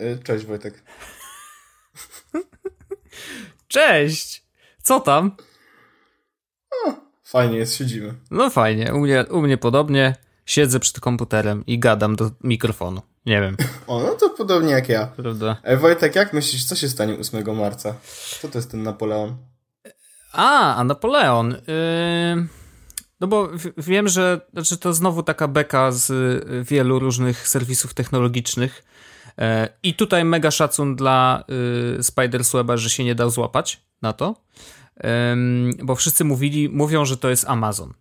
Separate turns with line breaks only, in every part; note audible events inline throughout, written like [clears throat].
Y, cześć Wojtek.
Cześć! Co tam?
O, fajnie jest, siedzimy.
No fajnie, u mnie, u mnie podobnie. Siedzę przed komputerem i gadam do mikrofonu. Nie wiem.
O, no to podobnie jak ja.
Prawda?
E, Wojtek, jak myślisz, co się stanie 8 marca? Co to jest ten Napoleon?
A, a Napoleon. Yy... No bo wiem, że znaczy to znowu taka beka z y, wielu różnych serwisów technologicznych. E, I tutaj mega szacun dla y, Spidersweba, że się nie dał złapać na to. Bo wszyscy mówili, mówią, że to jest Amazon.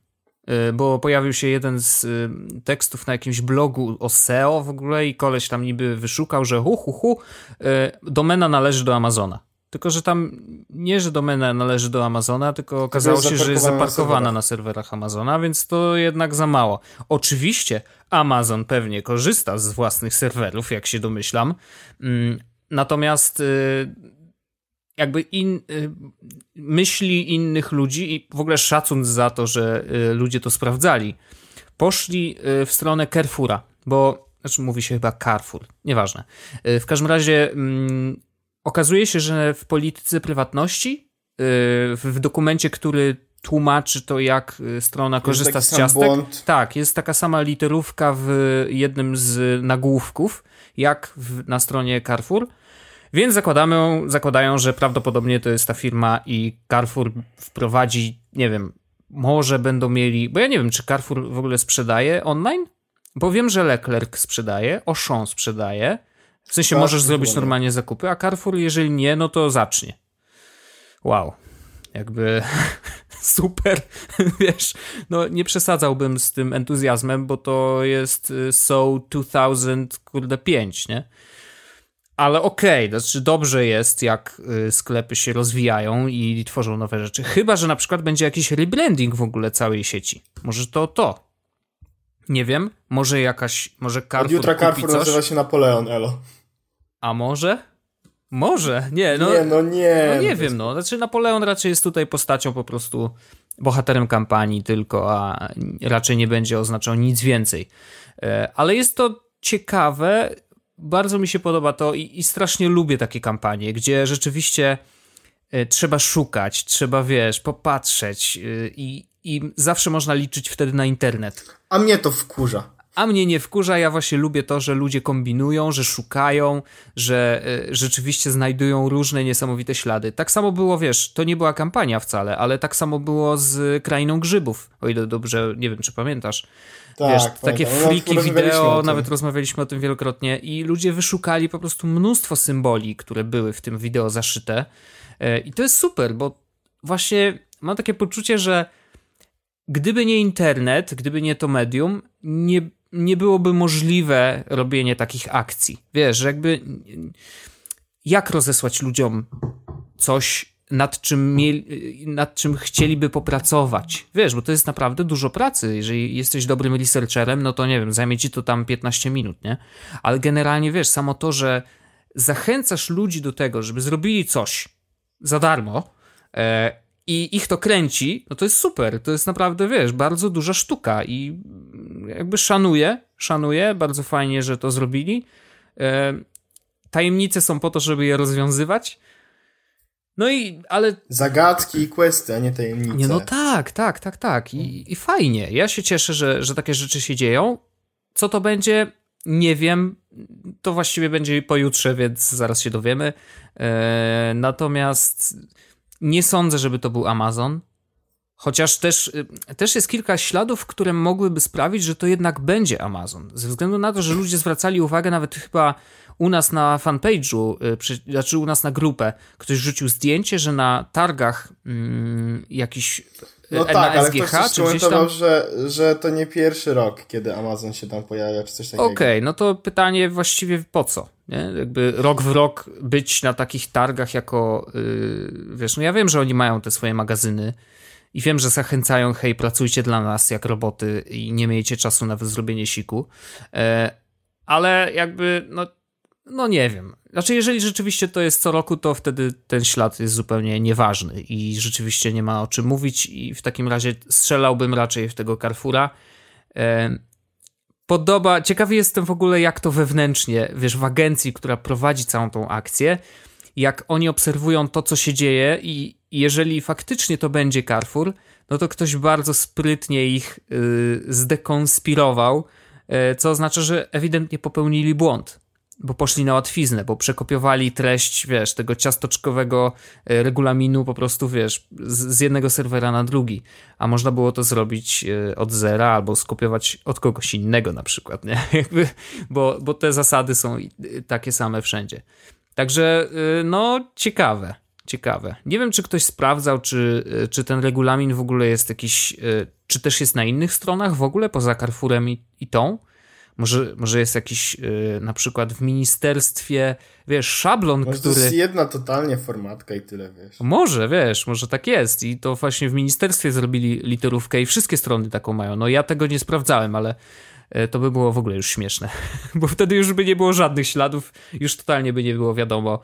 E, bo pojawił się jeden z y, tekstów na jakimś blogu o SEO w ogóle i koleś tam niby wyszukał, że hu, hu, hu, e, domena należy do Amazona. Tylko, że tam nie, że domena należy do Amazona, tylko okazało się, że jest zaparkowana na, serwerach Amazona, więc to jednak za mało. Oczywiście Amazon pewnie korzysta z własnych serwerów, jak się domyślam. Mm, natomiast y, jakby in, y, myśli innych ludzi i w ogóle szacun za to, że y, ludzie to sprawdzali, poszli w stronę Carrefoura, bo znaczy mówi się chyba Carrefour, nieważne. W każdym razie mm, Okazuje się, że w polityce prywatności, y, w dokumencie, który tłumaczy to, jak y, strona korzysta z ciastek. Tak, jest taka sama literówka w jednym z nagłówków, jak w, na stronie Carrefour. Więc zakładamy, zakładają, że prawdopodobnie to jest ta firma i Carrefour wprowadzi, nie wiem, może będą mieli, bo ja nie wiem, czy Carrefour w ogóle sprzedaje online? Bo wiem, że Leclerc sprzedaje, Auchan sprzedaje, w sensie tak, możesz zrobić normalnie zakupy, a Carrefour, jeżeli nie, no to zacznie. Wow. Jakby [laughs] super, [laughs] wiesz, no nie przesadzałbym z tym entuzjazmem, bo to jest y, So 2005, nie? Ale okej, okay, znaczy dobrze jest, jak y, sklepy się rozwijają i tworzą nowe rzeczy. Chyba, że na przykład będzie jakiś rebranding w ogóle całej sieci. Może to to. Nie wiem, może jakaś, może Carrefour Od
jutra Carrefour nazywa się Napoleon, elo.
A może? Może, nie, no.
Nie, no nie.
No nie wiem, no. Znaczy, Napoleon raczej jest tutaj postacią po prostu bohaterem kampanii tylko, a raczej nie będzie oznaczał nic więcej. E, ale jest to ciekawe, bardzo mi się podoba to i, i strasznie lubię takie kampanie, gdzie rzeczywiście e, trzeba szukać, trzeba, wiesz, popatrzeć e, i, i zawsze można liczyć wtedy na internet.
A mnie to wkurza
a mnie nie wkurza. Ja właśnie lubię to, że ludzie kombinują, że szukają, że y, rzeczywiście znajdują różne niesamowite ślady. Tak samo było, wiesz, to nie była kampania wcale, ale tak samo było z Krainą Grzybów, o ile dobrze, nie wiem, czy pamiętasz. Tak, wiesz, takie fliki wideo, nawet rozmawialiśmy o tym wielokrotnie i ludzie wyszukali po prostu mnóstwo symboli, które były w tym wideo zaszyte y, i to jest super, bo właśnie mam takie poczucie, że gdyby nie internet, gdyby nie to medium, nie, nie byłoby możliwe robienie takich akcji. Wiesz, jakby jak rozesłać ludziom coś, nad czym, mieli, nad czym chcieliby popracować. Wiesz, bo to jest naprawdę dużo pracy. Jeżeli jesteś dobrym researcherem, no to nie wiem, zajmie ci to tam 15 minut, nie? Ale generalnie wiesz, samo to, że zachęcasz ludzi do tego, żeby zrobili coś za darmo, e, i ich to kręci, no to jest super. To jest naprawdę, wiesz, bardzo duża sztuka i jakby szanuję, szanuję, bardzo fajnie, że to zrobili. E, tajemnice są po to, żeby je rozwiązywać. No i, ale...
Zagadki i questy, a nie tajemnice.
Nie, no tak, tak, tak, tak. I, i fajnie. Ja się cieszę, że, że takie rzeczy się dzieją. Co to będzie? Nie wiem. To właściwie będzie pojutrze, więc zaraz się dowiemy. E, natomiast nie sądzę, żeby to był Amazon. Chociaż też, y, też jest kilka śladów, które mogłyby sprawić, że to jednak będzie Amazon. Ze względu na to, że ludzie zwracali uwagę nawet chyba u nas na fanpage'u, y, znaczy u nas na grupę, ktoś rzucił zdjęcie, że na targach mm, jakiś
no tak, ale ktoś też skomentował, tam... że, że to nie pierwszy rok, kiedy Amazon się tam pojawia, czy coś takiego.
Okej, okay, no to pytanie właściwie po co? Nie? Jakby rok w rok być na takich targach jako, yy, wiesz, no ja wiem, że oni mają te swoje magazyny i wiem, że zachęcają, hej, pracujcie dla nas jak roboty i nie miejcie czasu na zrobienie siku, yy, ale jakby, no no nie wiem. Znaczy, jeżeli rzeczywiście to jest co roku, to wtedy ten ślad jest zupełnie nieważny i rzeczywiście nie ma o czym mówić i w takim razie strzelałbym raczej w tego Carrefoura. podoba, ciekawy jestem w ogóle jak to wewnętrznie, wiesz, w agencji, która prowadzi całą tą akcję, jak oni obserwują to, co się dzieje i jeżeli faktycznie to będzie Carrefour, no to ktoś bardzo sprytnie ich yy, zdekonspirował, yy, co oznacza, że ewidentnie popełnili błąd bo poszli na łatwiznę, bo przekopiowali treść, wiesz, tego ciastoczkowego e, regulaminu po prostu, wiesz, z, z, jednego serwera na drugi. A można było to zrobić od zera albo skopiować od kogoś innego na przykład, nie? [laughs] Jakby, bo, bo te zasady są takie same wszędzie. Także, no, ciekawe, ciekawe. Nie wiem, czy ktoś sprawdzał, czy, czy ten regulamin w ogóle jest jakiś, czy też jest na innych stronach w ogóle, poza Carrefourem i, i tą, może, może jest jakiś yy, na przykład w ministerstwie, wiesz, szablon,
może
który...
to jest jedna totalnie formatka i tyle, wiesz.
Może, wiesz, może tak jest i to właśnie w ministerstwie zrobili literówkę i wszystkie strony taką mają. No ja tego nie sprawdzałem, ale to by było w ogóle już śmieszne, [laughs] bo wtedy już by nie było żadnych śladów, już totalnie by nie było wiadomo,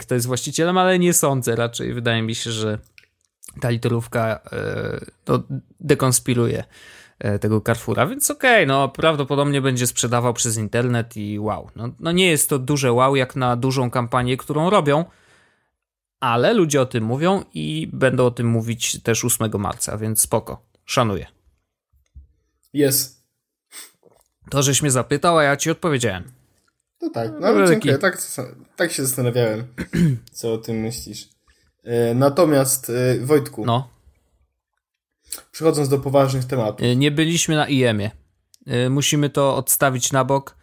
kto jest właścicielem, ale nie sądzę raczej. Wydaje mi się, że ta literówka to dekonspiruje E, tego Carrefoura, więc okej, okay, no prawdopodobnie będzie sprzedawał przez internet i wow. No, no nie jest to duże wow jak na dużą kampanię, którą robią, ale ludzie o tym mówią i będą o tym mówić też 8 marca, więc spoko, szanuję.
Jest.
To, żeś mnie zapytał, a ja ci odpowiedziałem.
No tak, no, no dziękuję, tak, tak się zastanawiałem, [clears throat] co o tym myślisz. E, natomiast, e, Wojtku,
no.
Przechodząc do poważnych tematów.
E, nie byliśmy na IEM-ie. Musimy to odstawić na bok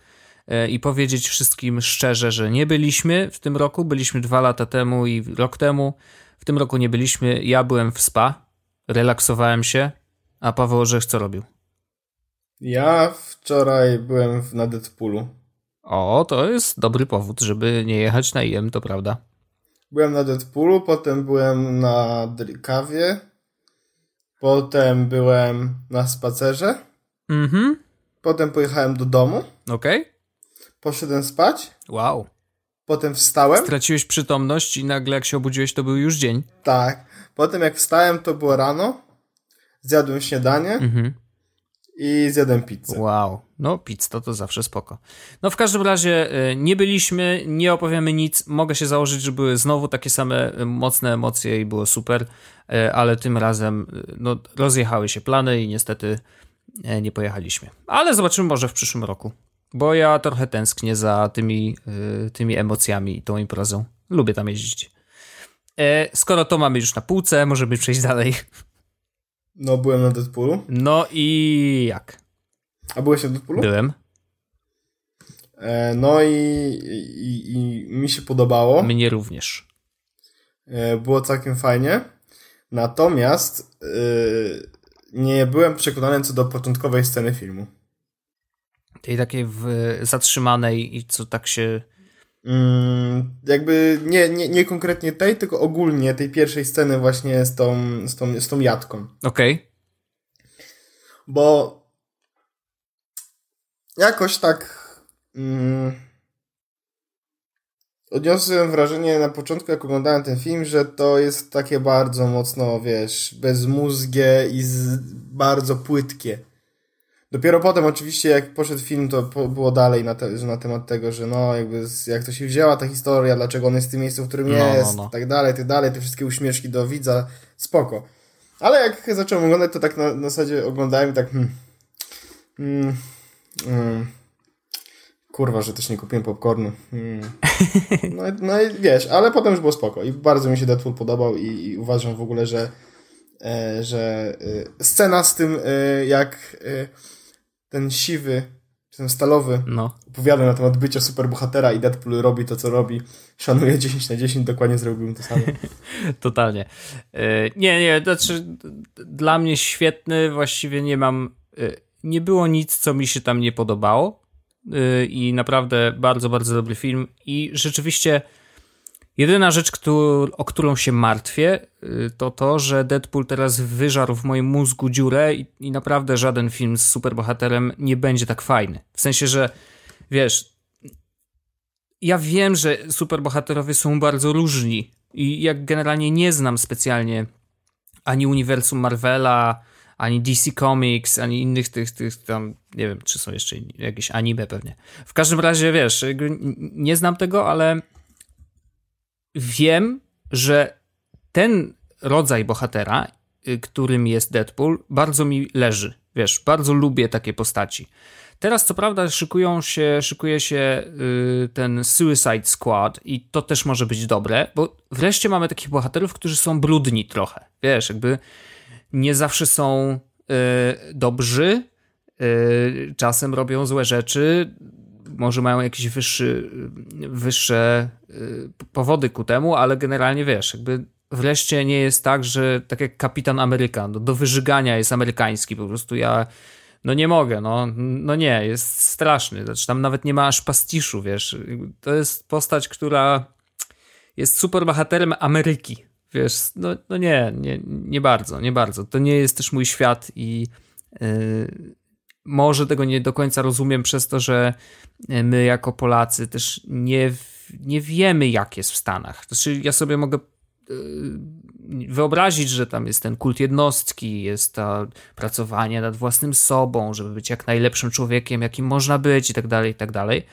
i powiedzieć wszystkim szczerze, że nie byliśmy w tym roku. Byliśmy dwa lata temu i rok temu. W tym roku nie byliśmy. Ja byłem w spa, relaksowałem się, a Paweł Orzech co robił?
Ja wczoraj byłem na Deadpoolu.
O, to jest dobry powód, żeby nie jechać na IEM, to prawda.
Byłem na Deadpoolu, potem byłem na kawie, Potem byłem na spacerze.
Mhm.
Potem pojechałem do domu.
Okej. Okay.
Poszedłem spać.
Wow.
Potem wstałem.
Straciłeś przytomność i nagle jak się obudziłeś, to był już dzień.
Tak. Potem jak wstałem, to było rano. Zjadłem śniadanie. Mhm i zjadłem pizzę.
Wow, no pizza to zawsze spoko. No w każdym razie y, nie byliśmy, nie opowiemy nic. Mogę się założyć, że były znowu takie same y, mocne emocje i było super, y, ale tym razem no, rozjechały się plany i niestety nie pojechaliśmy. Ale zobaczymy może w przyszłym roku, bo ja trochę tęsknię za tymi, tymi emocjami i tą imprezą. Lubię tam jeździć. E, skoro to mamy już na półce, możemy przejść dalej. [laughs]
No, byłem na Deadpoolu.
No i jak?
A byłeś na Deadpoolu?
Byłem.
E, no i, i, i, mi się podobało.
Mnie również.
E, było całkiem fajnie. Natomiast e, nie byłem przekonany co do początkowej sceny filmu.
Tej takiej w, zatrzymanej i co tak się
jakby nie, nie, nie konkretnie tej, tylko ogólnie tej pierwszej sceny właśnie z tą, z tą, z tą jatką.
Okej. Okay.
Bo jakoś tak mm, odniosłem wrażenie na początku, jak oglądałem ten film, że to jest takie bardzo mocno, wiesz, bezmózgie i z, bardzo płytkie. Dopiero potem oczywiście jak poszedł film, to po, było dalej na, te, na temat tego, że no jakby jak to się wzięła ta historia, dlaczego on jest w tym miejscu, w którym no, no jest, no, no. tak dalej, tak dalej, te wszystkie uśmieszki do widza, spoko. Ale jak zacząłem oglądać, to tak na, na zasadzie oglądałem i tak hmm, hmm, hmm, kurwa, że też nie kupiłem popcornu. Hmm. [laughs] No, no i wiesz, ale potem już było spoko i bardzo mi się Deadpool podobał i, i uważam w ogóle, że e, że e, scena z tym, e, jak e, ten siwy, ten stalowy
no.
opowiada na temat bycia superbohatera i Deadpool robi to, co robi. Szanuję 10 na 10, dokładnie zrobiłbym to samo. [laughs]
Totalnie. E, nie, nie, znaczy dla mnie świetny, właściwie nie mam, e, nie było nic, co mi się tam nie podobało e, i naprawdę bardzo, bardzo dobry film i rzeczywiście Jedyna rzecz, o którą się martwię, y, to to, że Deadpool teraz wyżarł w moim mózgu dziurę i, i naprawdę żaden film z superbohaterem nie będzie tak fajny. W sensie, że wiesz, ja wiem, że superbohaterowie są bardzo różni i jak generalnie nie znam specjalnie ani uniwersum Marvela, ani DC Comics, ani innych tych, tych tam, nie wiem, czy są jeszcze jakieś anime pewnie. W każdym razie, wiesz, nie znam tego, ale wiem, że ten rodzaj bohatera, y, którym jest Deadpool, bardzo mi leży. Wiesz, bardzo lubię takie postaci. Teraz co prawda szykują się, szykuje się yy, ten Suicide Squad i to też może być dobre, bo wreszcie mamy takich bohaterów, którzy są brudni trochę. Wiesz, jakby nie zawsze są yy, dobrzy, yy, czasem robią złe rzeczy, może mają jakieś wyższy, wyższe y, powody ku temu, ale generalnie wiesz, jakby wreszcie nie jest tak, że tak jak Kapitan Ameryka, no, do wyżygania jest amerykański, po prostu. Ja no nie mogę, no, no nie, jest straszny, znaczy tam nawet nie ma aż pastiszu, wiesz, to jest postać, która jest super bohaterem Ameryki, wiesz, no, no nie, nie, nie bardzo, nie bardzo, to nie jest też mój świat i yy, może tego nie do końca rozumiem przez to, że my jako Polacy też nie, nie wiemy jak jest w Stanach, znaczy ja sobie mogę Y, wyobrazić, że tam jest ten kult jednostki, jest to pracowanie nad własnym sobą, żeby być jak najlepszym człowiekiem, jakim można być i tak dalej, i tak dalej.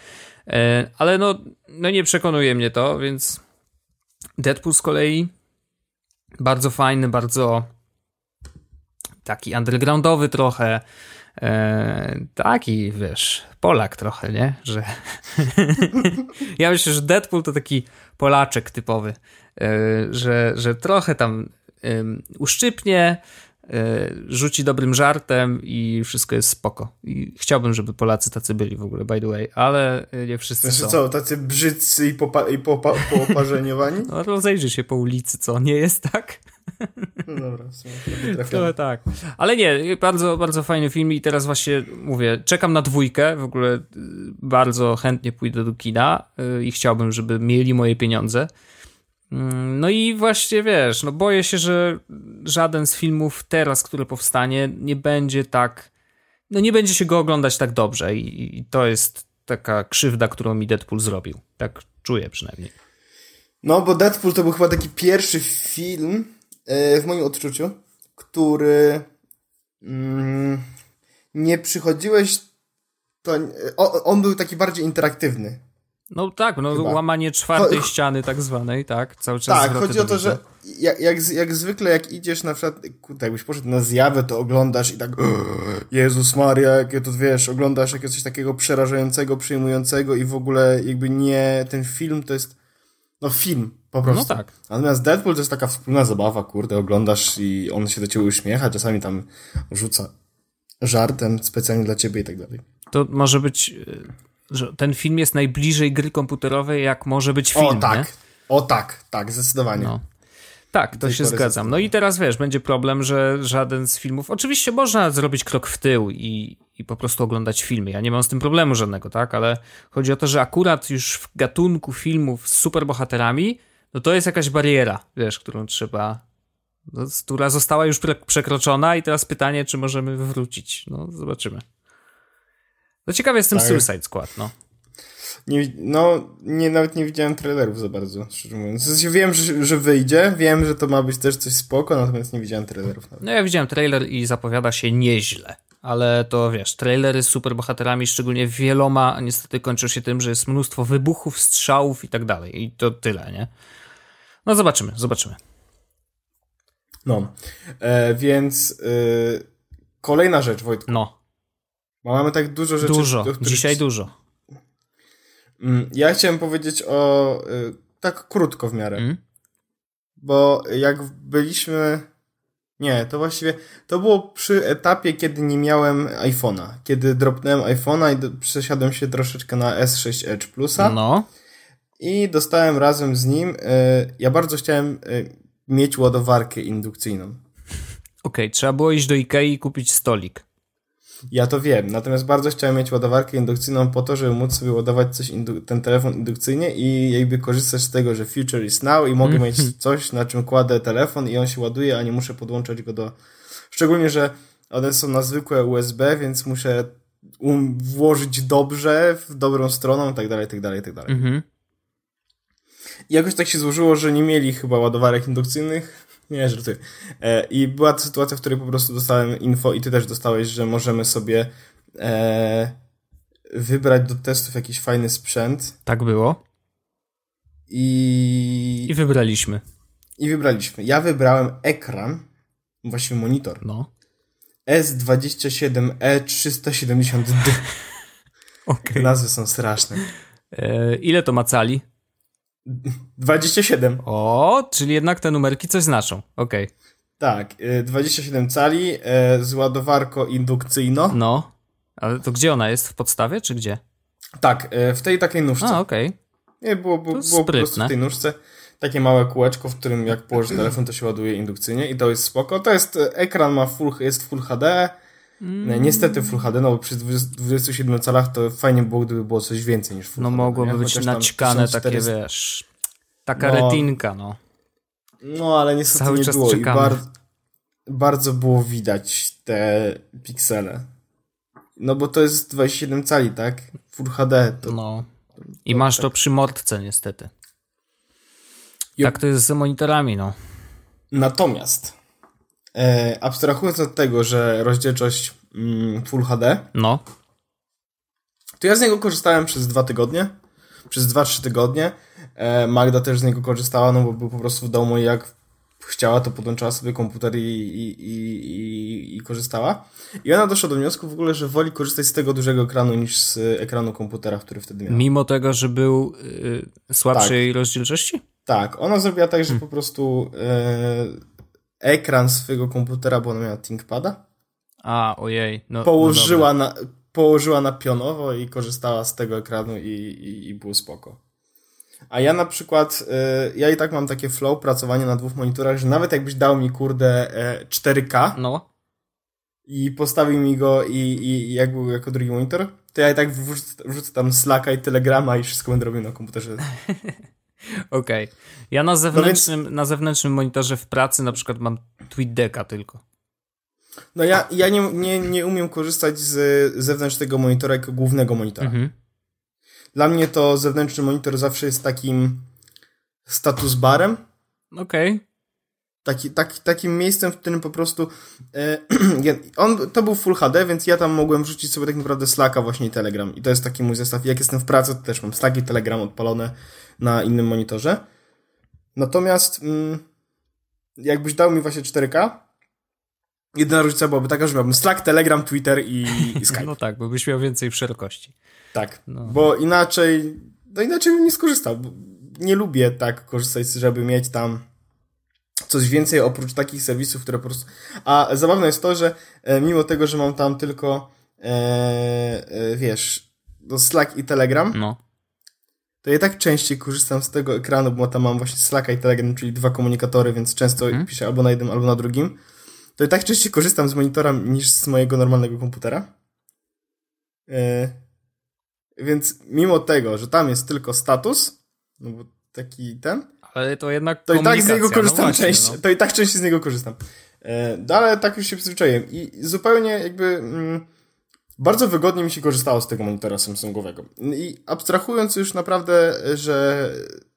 E, ale no, no nie przekonuje mnie to, więc Deadpool z kolei bardzo fajny, bardzo taki undergroundowy trochę, e, taki, wiesz, Polak trochę, nie? Że [laughs] ja myślę, że Deadpool to taki Polaczek typowy, E, że, że trochę tam uszczypnie, e, rzuci dobrym żartem i wszystko jest spoko. I chciałbym, żeby Polacy tacy byli w ogóle, by the way, ale e, nie wszyscy
znaczy
są.
co, tacy brzydcy i, popa i popa [laughs] pooparzeniowani?
no rozejrzyj się po ulicy, co, nie jest tak?
No dobra, w sumie
tak. Ale nie, bardzo, bardzo fajny film i teraz właśnie mówię, czekam na dwójkę, w ogóle bardzo chętnie pójdę do kina i chciałbym, żeby mieli moje pieniądze. Mm, no i właśnie wiesz, no boję się, że żaden z filmów teraz, który powstanie, nie będzie tak. No nie będzie się go oglądać tak dobrze, i, i to jest taka krzywda, którą mi Deadpool zrobił. Tak czuję przynajmniej.
No, bo Deadpool to był chyba taki pierwszy film, w moim odczuciu, który mm, nie przychodziłeś. To, on był taki bardziej interaktywny.
No tak, no Chyba. łamanie czwartej Cho ściany tak zwanej, tak, cały czas
Tak, chodzi o to, że jak, jak, jak zwykle jak idziesz na przykład, kurde, jakbyś poszedł na zjawę, to oglądasz i tak Jezus Maria, jakie to wiesz, oglądasz jakieś coś takiego przerażającego, przyjmującego i w ogóle jakby nie, ten film to jest no film, po prostu.
No tak.
Natomiast Deadpool to jest taka wspólna zabawa, kurde, oglądasz i on się do ciebie uśmiecha, czasami tam rzuca żartem specjalnie dla ciebie i tak dalej.
To może być że ten film jest najbliżej gry komputerowej, jak może być film.
O tak,
nie?
o tak, tak, zdecydowanie. No.
Tak, to się zgadzam. No i teraz wiesz, będzie problem, że żaden z filmów. Oczywiście można zrobić krok w tył i, i po prostu oglądać filmy. Ja nie mam z tym problemu żadnego, tak? Ale chodzi o to, że akurat już w gatunku filmów z superbohaterami, no to jest jakaś bariera, wiesz, którą trzeba. No, która została już przekroczona, i teraz pytanie, czy możemy wrócić. No, zobaczymy. No ciekawy jestem tak. Suicide Squad, no.
Nie, no, nie, nawet nie widziałem trailerów za bardzo, szczerze mówiąc. W sensie wiem, że, że wyjdzie, wiem, że to ma być też coś spoko, natomiast nie widziałem trailerów. Nawet.
No ja widziałem trailer i zapowiada się nieźle. Ale to wiesz, trailery z superbohaterami, szczególnie wieloma, niestety kończą się tym, że jest mnóstwo wybuchów, strzałów i tak dalej. I to tyle, nie? No zobaczymy, zobaczymy.
No, e, więc e, kolejna rzecz, Wojtku.
No.
Mamy tak dużo rzeczy.
Dużo, dzisiaj dużo.
Mm, ja chciałem powiedzieć o. Y, tak krótko w miarę. Mm? Bo jak byliśmy. Nie, to właściwie. To było przy etapie, kiedy nie miałem iPhone'a. Kiedy dropnąłem iPhone'a i przesiadłem się troszeczkę na S6 Edge Plusa.
No.
I dostałem razem z nim. Y, ja bardzo chciałem y, mieć ładowarkę indukcyjną. Okej,
okay, trzeba było iść do Ikei i kupić stolik.
Ja to wiem, natomiast bardzo chciałem mieć ładowarkę indukcyjną po to, żeby móc sobie ładować coś ten telefon indukcyjnie i jakby korzystać z tego, że future is now i mogę mieć [laughs] coś, na czym kładę telefon i on się ładuje, a nie muszę podłączać go do... Szczególnie, że one są na zwykłe USB, więc muszę um, włożyć dobrze, w dobrą stroną i tak dalej, tak dalej, tak dalej. Mhm. I jakoś tak się złożyło, że nie mieli chyba ładowarek indukcyjnych Nie, żartuję. E, I była to sytuacja, w której po prostu dostałem info i ty też dostałeś, że możemy sobie e, wybrać do testów jakiś fajny sprzęt.
Tak było.
I...
I wybraliśmy.
I wybraliśmy. Ja wybrałem ekran, właściwie monitor.
No.
S27E370D. [laughs]
Okay.
Nazwy są straszne.
E, ile to ma cali?
27.
O, czyli jednak te numerki coś znaczą. Okej. Okay.
Tak, 27 cali e, z ładowarką indukcyjną.
No. Ale to gdzie ona jest? W podstawie, czy gdzie?
Tak, e, w tej takiej nóżce.
A, okej. Okay.
Nie, było, było, było po prostu w tej nóżce takie małe kółeczko, w którym jak położy telefon, to się ładuje indukcyjnie i to jest spoko. To jest, ekran ma full, jest Full HD, Mm. Niestety Full HD, no bo przy 27 calach to fajnie było, gdyby było coś więcej niż Full
no,
HD.
No mogłoby być naćkane takie, wiesz, taka no, retinka, no.
No, ale niestety Cały nie było czekamy. i bar bardzo było widać te piksele. No bo to jest 27 cali, tak? Full HD. To,
no. I to, masz tak. to przy mordce niestety. Jo. Tak to jest z monitorami, no.
Natomiast E, abstrahując od tego, że rozdzielczość mm, Full HD,
no.
to ja z niego korzystałem przez dwa tygodnie. Przez dwa, trzy tygodnie. E, Magda też z niego korzystała, no bo był po prostu w domu i jak chciała, to podłączała sobie komputer i, i, i, i, korzystała. I ona doszła do wniosku w ogóle, że woli korzystać z tego dużego ekranu niż z ekranu komputera, który wtedy miał.
Mimo tego, że był yy, słabszej tak. rozdzielczości?
Tak, ona zrobiła tak, że hmm. po prostu yy, ekran swojego komputera, bo ona miała ThinkPada.
A, ojej. No,
położyła, no na, położyła na pionowo i korzystała z tego ekranu i, i, i było spoko. A ja na przykład, y, ja i tak mam takie flow pracowanie na dwóch monitorach, że nawet jakbyś dał mi kurde y, 4K
no.
i postawił mi go i, i, i jak był jako drugi monitor, to ja i tak wrzucę, wrzucę tam Slacka i Telegrama i wszystko będę robił na komputerze. [laughs]
Okej. Okay. Ja na zewnętrznym, no więc... na zewnętrznym monitorze w pracy na przykład mam TweetDecka tylko.
No ja, ja nie, nie, nie umiem korzystać z zewnętrznego monitora jako głównego monitora. Mhm. Dla mnie to zewnętrzny monitor zawsze jest takim status barem.
Okej. Okay.
Taki, taki, takim miejscem, w którym po prostu e, [clears throat] on, to był Full HD, więc ja tam mogłem wrzucić sobie tak naprawdę Slacka właśnie i Telegram. I to jest taki mój zestaw. Jak jestem w pracy, to też mam Slack i Telegram odpalone na innym monitorze. Natomiast mm, jakbyś dał mi właśnie 4K, jedyna różnica byłaby taka, że miałbym Slack, Telegram, Twitter i, i [laughs] Skype.
No tak, bo byś miał więcej szerokości.
Tak, no. bo inaczej, no inaczej bym nie skorzystał. Nie lubię tak korzystać, żeby mieć tam coś więcej oprócz takich serwisów, które po prostu... A zabawne jest to, że e, mimo tego, że mam tam tylko e, e, wiesz, no Slack i Telegram,
no
to ja tak częściej korzystam z tego ekranu, bo tam mam właśnie Slacka i Telegram, czyli dwa komunikatory, więc często hmm. piszę albo na jednym, albo na drugim. To ja tak częściej korzystam z monitora niż z mojego normalnego komputera. Yy, więc mimo tego, że tam jest tylko status, no bo taki ten.
Ale to jednak.
To i tak z niego no korzystam no właśnie, częściej. No. To i tak częściej z niego korzystam. Yy, ale tak już się przyzwyczaiłem. I zupełnie jakby. Mm, bardzo wygodnie mi się korzystało z tego monitora Samsungowego. I abstrahując już naprawdę, że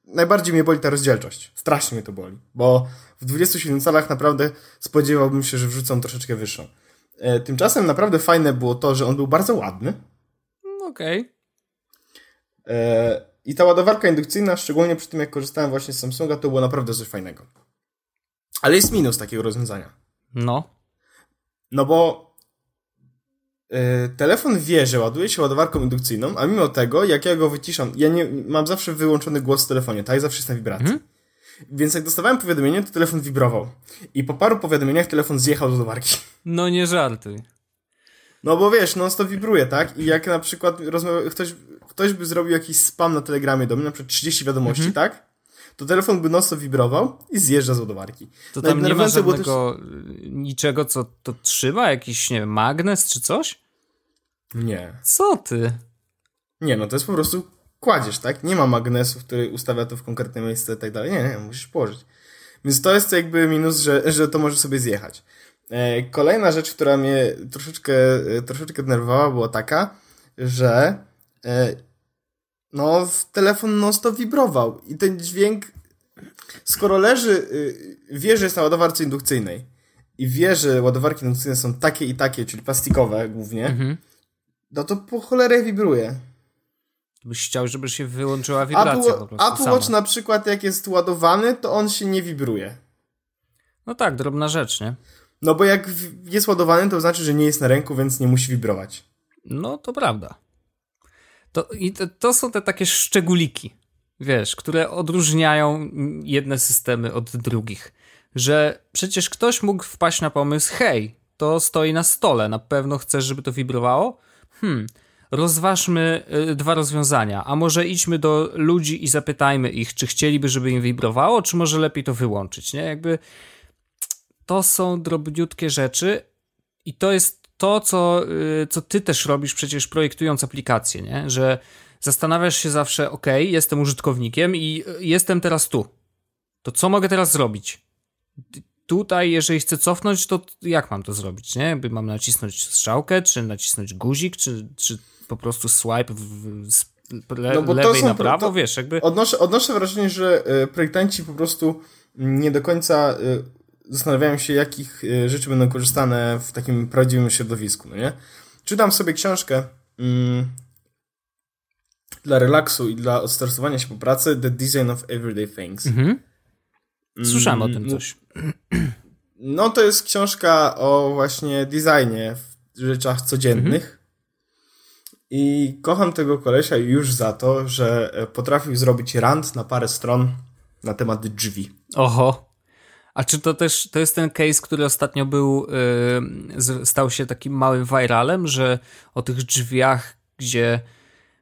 najbardziej mnie boli ta rozdzielczość. Strasznie mnie to boli, bo w 27 calach naprawdę spodziewałbym się, że wrzucą troszeczkę wyższą. E, tymczasem naprawdę fajne było to, że on był bardzo ładny.
Okej.
Okay. I ta ładowarka indukcyjna, szczególnie przy tym jak korzystałem właśnie z Samsunga, to było naprawdę coś fajnego. Ale jest minus takiego rozwiązania.
No.
No bo E, telefon wie, że ładuje się ładowarką indukcyjną, a mimo tego, jak ja go wyciszam, ja nie mam zawsze wyłączony głos w telefonie, tak? Zawsze jest na wibracji. Mhm. Więc jak dostawałem powiadomienie, to telefon wibrował. I po paru powiadomieniach telefon zjechał do ładowarki.
No nie żartuj.
No bo wiesz, no to wibruje, tak? I jak na przykład ktoś, ktoś by zrobił jakiś spam na telegramie do mnie, na przykład 30 wiadomości, mhm. tak? To telefon by nosto wibrował i zjeżdża z ładowarki.
To tam nie ma żadnego też... niczego, co to trzyma? Jakiś, nie wiem, magnes czy coś?
Nie.
Co ty?
Nie, no to jest po prostu kładziesz, tak? Nie ma magnesu, który ustawia to w konkretne miejsce i tak dalej. Nie, nie, musisz położyć. Więc to jest jakby minus, że, że to może sobie zjechać. E, kolejna rzecz, która mnie troszeczkę, e, troszeczkę denerwowała, była taka, że e, no, telefon non-stop wibrował i ten dźwięk skoro leży, y, wie, że jest na ładowarce indukcyjnej i wie, że ładowarki indukcyjne są takie i takie, czyli plastikowe głównie, mhm. no to po cholerę wibruje.
Byś chciał, żeby się wyłączyła wibracja
Apple, Apple Watch na przykład jak jest ładowany, to on się nie wibruje.
No tak, drobna rzecz, nie?
No bo jak jest ładowany, to znaczy, że nie jest na ręku, więc nie musi wibrować.
No to prawda. To, i to, to są te takie szczególiki, wiesz, które odróżniają jedne systemy od drugich. Że przecież ktoś mógł wpaść na pomysł, hej, to stoi na stole, na pewno chcesz, żeby to wibrowało? Hmm, rozważmy y, dwa rozwiązania. A może idźmy do ludzi i zapytajmy ich, czy chcieliby, żeby im wibrowało, czy może lepiej to wyłączyć, nie? Jakby to są drobniutkie rzeczy i to jest to, co, y, co ty też robisz przecież projektując aplikację, nie? Że zastanawiasz się zawsze, ok, jestem użytkownikiem i y, jestem teraz tu. To co mogę teraz zrobić? Tutaj, jeżeli chcę cofnąć, to jak mam to zrobić, nie? Mam nacisnąć strzałkę, czy nacisnąć guzik, czy, czy po prostu swipe w, le, no lewej na prawo, to, wiesz, jakby...
Odnoszę, odnoszę wrażenie, że y, projektanci po prostu nie do końca zastanawiałem się, jakich e, rzeczy będą korzystane w takim prawdziwym środowisku, no nie? Czytam sobie książkę mm, dla relaksu i dla odstresowania się po pracy The Design of Everyday Things. Mhm.
Słyszałem mm, o tym coś. [clears throat]
No to jest książka o właśnie designie w rzeczach codziennych. Mhm. I kocham tego kolesia już za to, że potrafił zrobić rant na parę stron na temat drzwi.
Oho. A czy to też to jest ten case, który ostatnio był, yy, stał się takim małym viralem, że o tych drzwiach, gdzie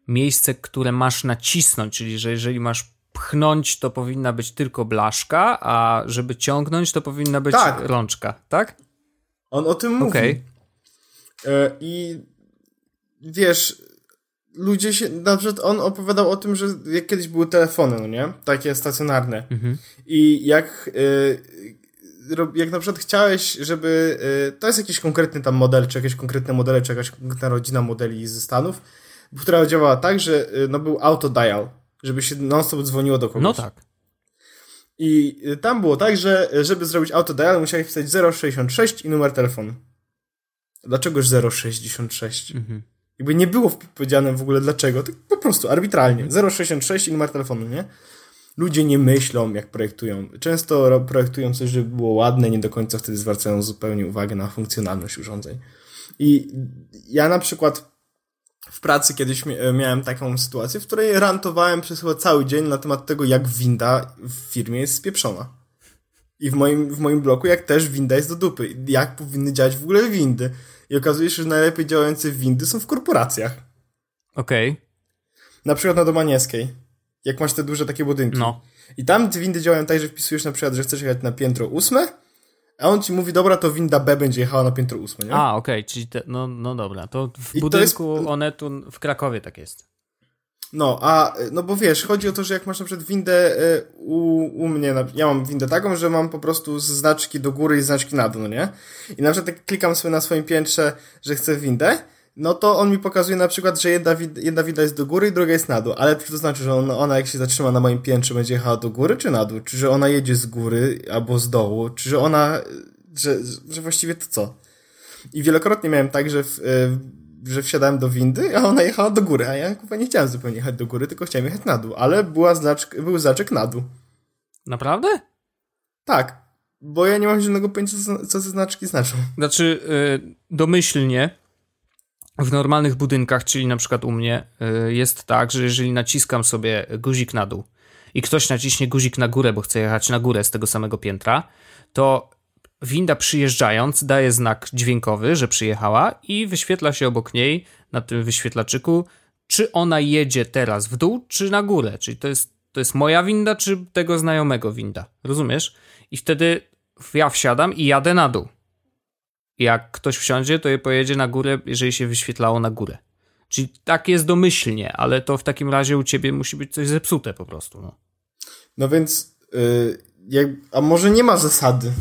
miejsce, które masz nacisnąć, czyli że jeżeli masz pchnąć, to powinna być tylko blaszka, a żeby ciągnąć, to powinna być tak. rączka, tak?
On o tym mówi. Okay. E, I wiesz, ludzie się, na przykład on opowiadał o tym, że jak kiedyś były telefony, no nie? Takie stacjonarne. Mhm. I jak, y, jak na przykład chciałeś, żeby, y, to jest jakiś konkretny tam model, czy jakieś konkretne modele, czy jakaś konkretna rodzina modeli ze Stanów, która działała tak, że y, no był autodial, żeby się non-stop dzwoniło do kogoś.
No tak.
I tam było tak, że żeby zrobić autodial musiałeś wpisać 066 i numer telefonu. Dlaczegoż 066? Mhm. Jakby nie było powiedziane w ogóle dlaczego, tak po prostu arbitralnie. 066 i numer telefonu, nie? Ludzie nie myślą, jak projektują. Często projektują coś, żeby było ładne, nie do końca wtedy zwracają zupełnie uwagę na funkcjonalność urządzeń. I ja na przykład w pracy kiedyś miałem taką sytuację, w której rantowałem przez chyba cały dzień na temat tego, jak winda w firmie jest spieprzona. I w moim, w moim bloku, jak też winda jest do dupy. Jak powinny działać w ogóle windy. I okazuje się, że najlepiej działające windy są w korporacjach.
Okej. Okay.
Na przykład na Domanieckiej. Jak masz te duże takie budynki. No. I tam te windy działają tak, że wpisujesz na przykład, że chcesz jechać na piętro ósme, a on ci mówi, dobra, to winda B będzie jechała na piętro ósme, nie?
A, okej, okay. czyli te, no, no dobra. To w I budynku to jest... one tu w Krakowie tak jest.
No, a, no bo wiesz, chodzi o to, że jak masz na przykład windę e, u, u mnie, ja mam windę taką, że mam po prostu znaczki do góry i znaczki na dół, no nie? I na przykład jak klikam sobie na swoim piętrze, że chcę windę, no to on mi pokazuje na przykład, że jedna, jedna winda jest do góry i druga jest na dół, ale czy to znaczy, że ona, ona jak się zatrzyma na moim piętrze będzie jechała do góry czy na dół? Czy że ona jedzie z góry albo z dołu? Czy że ona, że, że właściwie to co? I wielokrotnie miałem tak, że w, e, że wsiadałem do windy, a ona jechała do góry, a ja chyba nie chciałem zupełnie jechać do góry, tylko chciałem jechać na dół, ale była znaczk, był znaczek na dół.
Naprawdę?
Tak, bo ja nie mam żadnego pojęcia, co te znaczki znaczą.
Znaczy, yy, domyślnie w normalnych budynkach, czyli na przykład u mnie, yy, jest tak, że jeżeli naciskam sobie guzik na dół i ktoś naciśnie guzik na górę, bo chce jechać na górę z tego samego piętra, to winda przyjeżdżając daje znak dźwiękowy, że przyjechała i wyświetla się obok niej na tym wyświetlaczyku, czy ona jedzie teraz w dół, czy na górę. Czyli to jest, to jest moja winda, czy tego znajomego winda. Rozumiesz? I wtedy ja wsiadam i jadę na dół. Jak ktoś wsiądzie, to je pojedzie na górę, jeżeli się wyświetlało na górę. Czyli tak jest domyślnie, ale to w takim razie u ciebie musi być coś zepsute po prostu. No,
no więc, yy, jak, a może nie ma zasady?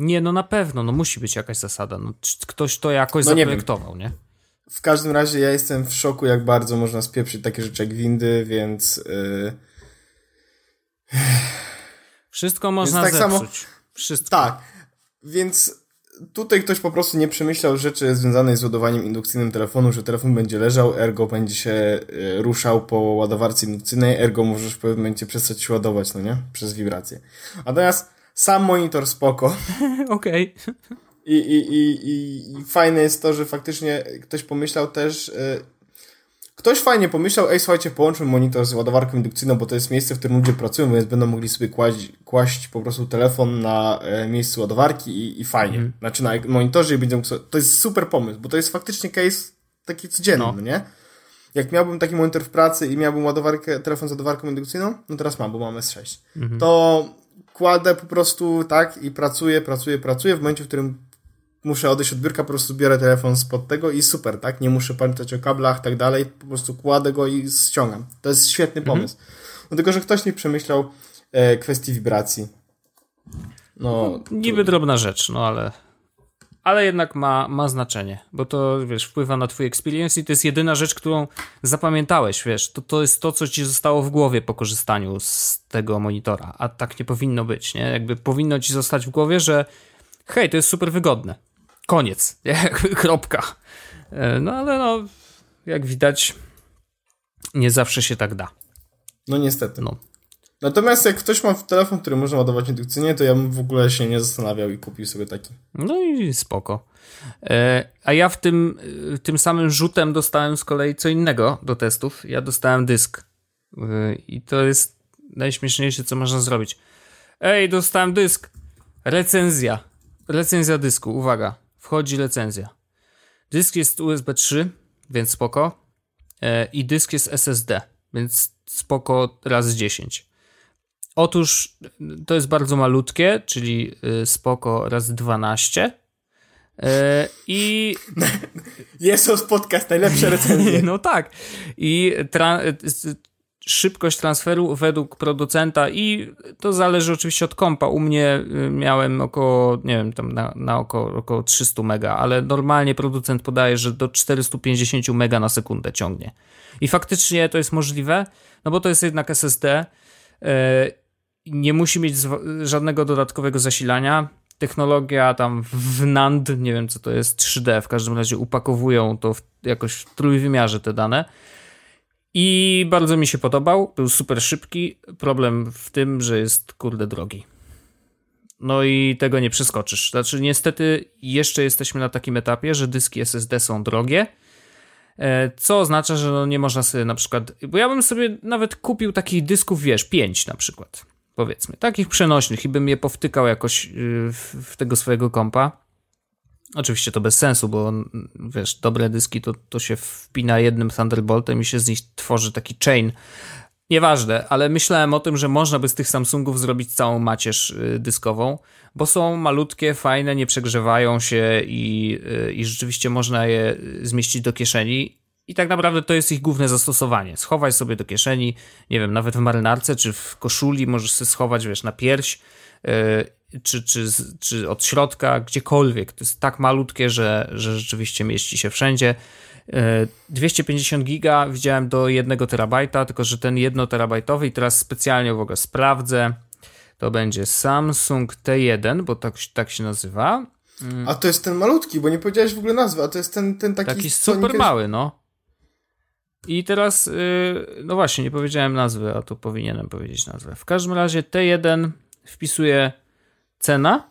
Nie, no na pewno, no musi być jakaś zasada. No, ktoś to jakoś no zaprojektował, nie?
W każdym razie ja jestem w szoku, jak bardzo można spieprzyć takie rzeczy jak windy, więc. Yy...
Wszystko można tak zepsuć. Samo, Wszystko.
Tak, więc tutaj ktoś po prostu nie przemyślał rzeczy związanej z ładowaniem indukcyjnym telefonu, że telefon będzie leżał, ergo będzie się e, ruszał po ładowarce indukcyjnej, ergo możesz w pewnym momencie przestać się ładować, no nie? Przez wibrację. Teraz sam monitor spoko. [laughs]
Okej. Okay.
I, i, i, i, I fajne jest to, że faktycznie ktoś pomyślał też, e, Ktoś fajnie pomyślał, ej słuchajcie, połączmy monitor z ładowarką indukcyjną, bo to jest miejsce, w którym ludzie pracują, więc będą mogli sobie kłaść, kłaść po prostu telefon na e, miejscu ładowarki i, i fajnie. Mm. Znaczy na monitorze i będą To jest super pomysł, bo to jest faktycznie case taki codzienny, no. nie? Jak miałbym taki monitor w pracy i miałbym ładowarkę, telefon z ładowarką indukcyjną, no teraz mam, bo mam S6, mm -hmm. to kładę po prostu tak i pracuję, pracuję, pracuję w momencie, w którym muszę odejść od biurka, po prostu biorę telefon spod tego i super, tak? Nie muszę pamiętać o kablach, tak dalej, po prostu kładę go i ściągam. To jest świetny mhm. pomysł. Mhm. No tylko, że ktoś nie przemyślał e, kwestii wibracji.
No, no niby to... drobna rzecz, no ale ale jednak ma, ma znaczenie, bo to, wiesz, wpływa na twój experience i to jest jedyna rzecz, którą zapamiętałeś, wiesz, to, to jest to, co ci zostało w głowie po korzystaniu z tego monitora, a tak nie powinno być, nie? Jakby powinno ci zostać w głowie, że hej, to jest super wygodne. Koniec. [laughs] Kropka. E, no ale no, jak widać, nie zawsze się tak da.
No niestety. No. Natomiast jak ktoś ma telefon, który można ładować indukcyjnie, to ja bym w ogóle się nie zastanawiał i kupił sobie taki.
No i spoko. E, a ja w tym, e, tym samym rzutem dostałem z kolei co innego do testów. Ja dostałem dysk. I to jest najśmieszniejsze, co można zrobić. Ej, dostałem dysk. Recenzja. Recenzja dysku. Uwaga wchodzi recenzja. Dysk jest USB 3, więc spoko. E, I dysk jest SSD, więc spoko razy 10. Otóż to jest bardzo malutkie, czyli y, spoko razy 12. E, I. [laughs]
Jest podcast, najlepsze [laughs] recenzje.
No tak. I szybkość transferu według producenta i to zależy oczywiście od kompa. U mnie y, miałem około, nie wiem, tam na, na około, około 300 mega, ale normalnie producent podaje, że do 450 mega na sekundę ciągnie. I faktycznie to jest możliwe, no bo to jest jednak SSD. Nie musi mieć żadnego dodatkowego zasilania. Technologia tam w NAND, nie wiem co to jest, 3D, w każdym razie upakowują to w, jakoś w trójwymiarze te dane i bardzo mi się podobał, był super szybki. Problem w tym, że jest kurde drogi. No i tego nie przeskoczysz. Znaczy, niestety, jeszcze jesteśmy na takim etapie, że dyski SSD są drogie. E, co oznacza, że no nie można sobie na przykład. Bo ja bym sobie nawet kupił takich dysków, wiesz, 5 na przykład. Powiedzmy, takich przenośnych i bym je powtykał jakoś y, w, tego swojego kompa. Oczywiście to bez sensu, bo wiesz, dobre dyski to, to się wpina jednym Thunderboltem i się z nich tworzy taki chain. Nieważne, ale myślałem o tym, że można by z tych Samsungów zrobić całą macierz y, dyskową, bo są malutkie, fajne, nie przegrzewają się i, y, i rzeczywiście można je zmieścić do kieszeni. I tak naprawdę to jest ich główne zastosowanie. Schowaj sobie do kieszeni, nie wiem, nawet w marynarce czy w koszuli możesz sobie schować, wiesz, na pierś y, czy, czy, czy od środka, gdziekolwiek. To jest tak malutkie, że, że rzeczywiście mieści się wszędzie. 250 e, giga widziałem do 1 terabajta, tylko że ten 1 terabajtowy i teraz specjalnie w ogóle sprawdzę. To będzie Samsung T1, bo tak, tak się nazywa.
Mm. A to jest ten malutki, bo nie powiedziałeś w ogóle nazwy, a to jest ten, ten taki...
Taki super mały, no. I teraz, yy, no właśnie, nie powiedziałem nazwy, a tu powinienem powiedzieć nazwę. W każdym razie T1 wpisuję cena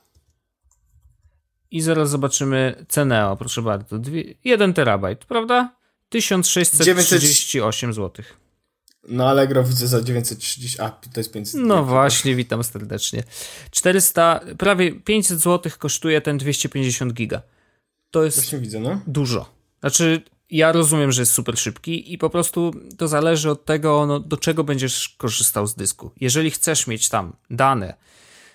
i zaraz zobaczymy cenę, o proszę bardzo, 1 terabajt, prawda? 1638 zł.
No Allegro widzę za 930, a to jest 500.
No właśnie, witam serdecznie. 400, prawie 500 zł kosztuje ten 250 giga. To jest
właśnie widzę, no.
dużo. Znaczy, ja rozumiem, że jest super szybki i po prostu to zależy od tego, no, do czego będziesz korzystał z dysku. Jeżeli chcesz mieć tam dane,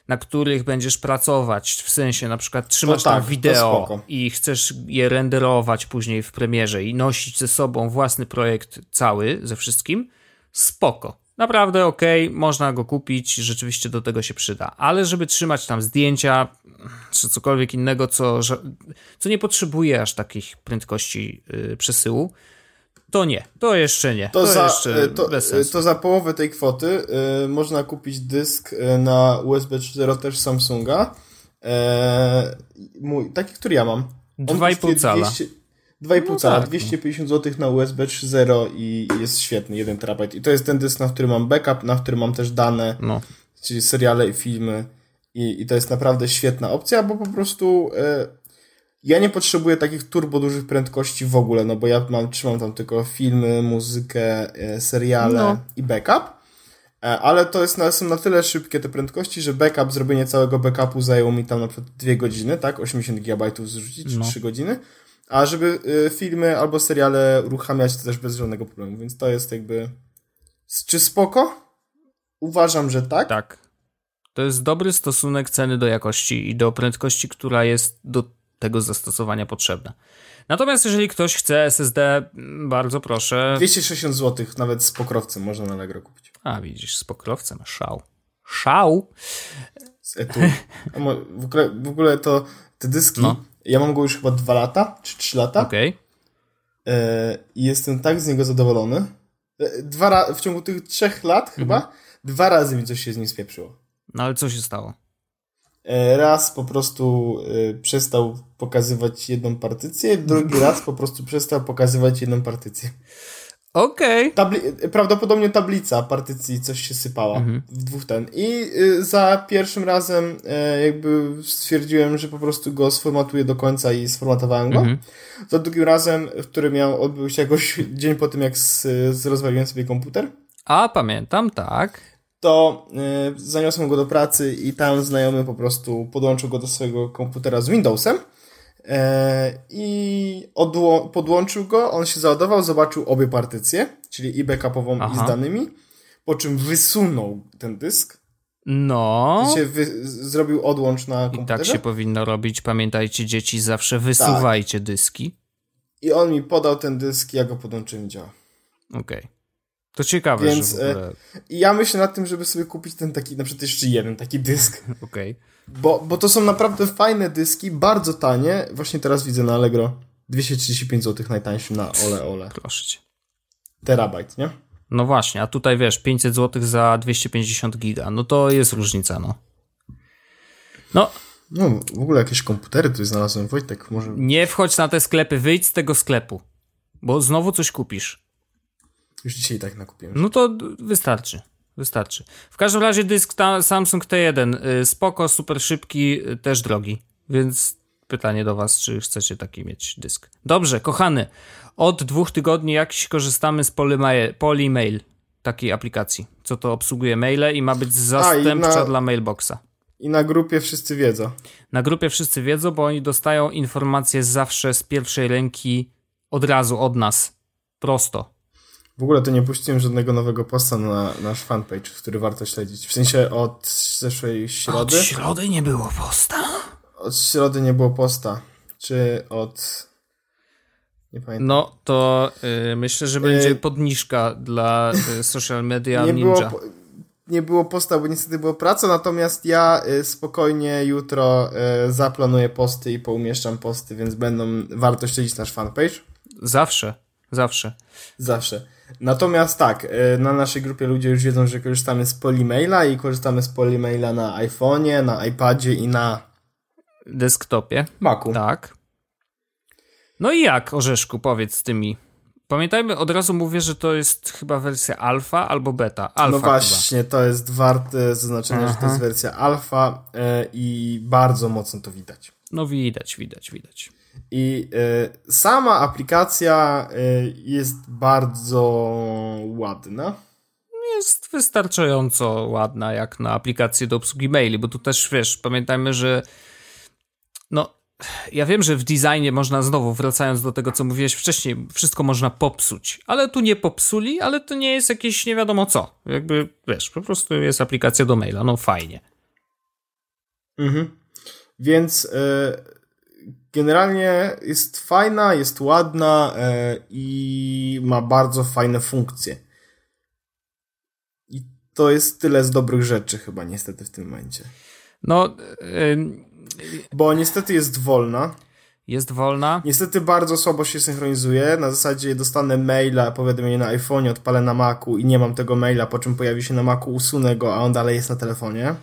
na których będziesz pracować, w sensie na przykład trzymasz tak, tam wideo i chcesz je renderować później w premierze i nosić ze sobą własny projekt cały ze wszystkim, spoko. Naprawdę ok, można go kupić, rzeczywiście do tego się przyda. Ale żeby trzymać tam zdjęcia czy cokolwiek innego, co, co nie potrzebuje aż takich prędkości yy, przesyłu, to nie, to jeszcze nie.
To,
to
za,
jeszcze
to,
bez sensu.
to za połowę tej kwoty y, można kupić dysk y, na USB 4 też Samsunga. E, mój, taki, który ja mam. On
2,5
kosztuje
cala.
200 2,5
No
cala,
tak, no.
250 zł na USB 3.0 i jest świetny, 1 terabajt. I to jest ten dysk, na którym mam backup, na którym mam też dane,
No.
czyli seriale i filmy. I, i to jest naprawdę świetna opcja, bo po prostu e, ja nie potrzebuję takich turbo dużych prędkości w ogóle, no bo ja mam, trzymam tam tylko filmy, muzykę, e, seriale
No.
i backup. E, Ale to jest na, są na tyle szybkie te prędkości, że backup, zrobienie całego backupu zajęło mi tam na przykład 2 godziny, tak? 80 GB zrzucić,
No.
3 godziny. A żeby y, filmy albo seriale uruchamiać, to też bez żadnego problemu. Więc to jest jakby. Czy spoko? Uważam, że tak.
Tak. To jest dobry stosunek ceny do jakości i do prędkości, która jest do tego zastosowania potrzebna. Natomiast jeżeli ktoś chce SSD, mm, bardzo proszę.
260 zł, nawet z pokrowcem można na Allegro kupić.
A widzisz, z pokrowcem, szał. Szał?
Z etui. W, ogóle, w ogóle to te dyski,
No.
ja mam go już chyba 2 lata, czy 3 lata.
Okej.
E, I jestem tak z niego zadowolony. E, Dwa ra- w ciągu tych trzech lat chyba,
Mhm.
dwa razy mi coś się z nim spieprzyło.
No ale co się stało?
E, Raz po prostu przestał pokazywać jedną partycję, drugi raz po prostu przestał pokazywać jedną partycję.
Okej.
Tabli e, prawdopodobnie tablica partycji coś się sypała w dwóch ten. I y, za pierwszym razem e, jakby stwierdziłem, że po prostu go sformatuję do końca i sformatowałem go.
Mhm.
Za drugim razem, w którym miał odbył się jakoś [laughs] dzień po tym, jak z, z rozwaliłem sobie komputer,
A pamiętam, tak.
to y, zaniosłem go do pracy i tam znajomy po prostu podłączył go do swojego komputera z Windowsem i odło- podłączył go, on się załadował, zobaczył obie partycje, czyli i backupową
Aha.
i z danymi, po czym wysunął ten dysk,
No.
się wy- zrobił odłącz na
I
komputerze
tak się powinno robić. Pamiętajcie, dzieci, zawsze wysuwajcie dyski.
i on mi podał ten dysk, ja go podłączyłem i działa.
Okej. To ciekawe,
Więc,
że w ogóle...
I ja myślę nad tym, żeby sobie kupić ten taki, na przykład jeszcze jeden taki dysk, [laughs]
Okej.
Bo, bo to są naprawdę fajne dyski, bardzo tanie. Właśnie teraz widzę na Allegro 235 zł najtańszy na ole ole.
Proszę cię.
Terabajt, nie?
No właśnie, a tutaj wiesz, 500 zł za 250 giga. No to jest różnica, no. No,
No, w ogóle jakieś komputery tu znalazłem. Wojtek, może...
nie wchodź na te sklepy, wyjdź z tego sklepu. Bo znowu coś kupisz.
Już dzisiaj tak nakupiłem.
No to wystarczy. Wystarczy. W każdym razie dysk ta Samsung T1 y, spoko, super szybki, y, też drogi. Więc pytanie do was, czy chcecie taki mieć dysk. Dobrze, kochany. Od dwóch tygodni jakiś korzystamy z Polymail, Polymail takiej aplikacji, co to obsługuje maile i ma być zastępcza
na-
dla mailboxa.
I na grupie wszyscy wiedzą.
Na grupie wszyscy wiedzą, bo oni dostają informacje zawsze z pierwszej ręki od razu od nas. Prosto.
W ogóle to nie puściłem żadnego nowego posta na nasz fanpage, który warto śledzić. W sensie od zeszłej środy.
Od środy nie było posta.
Od środy nie było posta. Czy od... Nie pamiętam.
No to y, myślę, że będzie
Y,
podniżka dla y, [laughs] social media
nie
ninja.
było, po- nie było posta, bo niestety była praca, natomiast ja y, spokojnie jutro y, zaplanuję posty i poumieszczam posty, więc będą, warto śledzić nasz fanpage.
Zawsze, zawsze.
Zawsze. Natomiast tak, y, na naszej grupie ludzie już wiedzą, że korzystamy z Polymaila i korzystamy z Polymaila na iPhone'ie, na iPadzie i na
Desktopie.
Macu.
Tak. No i jak, Orzeszku, powiedz z tymi. Pamiętajmy, od razu mówię, że to jest chyba wersja alfa albo beta. Alfa
no
chyba.
właśnie, to jest warte zaznaczenia, że to jest wersja alfa y, i bardzo mocno to widać.
No widać, widać, widać.
I y, sama aplikacja y, jest bardzo ładna.
Jest wystarczająco ładna jak na aplikację do obsługi maili, bo tu też, wiesz, pamiętajmy, że no, ja wiem, że w designie można znowu, wracając do tego, co mówiłeś wcześniej, wszystko można popsuć, ale tu nie popsuli, ale to nie jest jakieś nie wiadomo co. Jakby, wiesz, po prostu jest aplikacja do maila, no fajnie.
Mhm. Więc y, generalnie jest fajna, jest ładna y, i ma bardzo fajne funkcje. I to jest tyle z dobrych rzeczy chyba niestety w tym momencie.
No, ym,
Bo niestety jest wolna.
jest wolna.
Niestety bardzo słabo się synchronizuje. Na zasadzie dostanę maila, powiadomienie na iPhone, odpalę na Macu i nie mam tego maila, po czym pojawi się na Macu, usunę go, a on dalej jest na telefonie.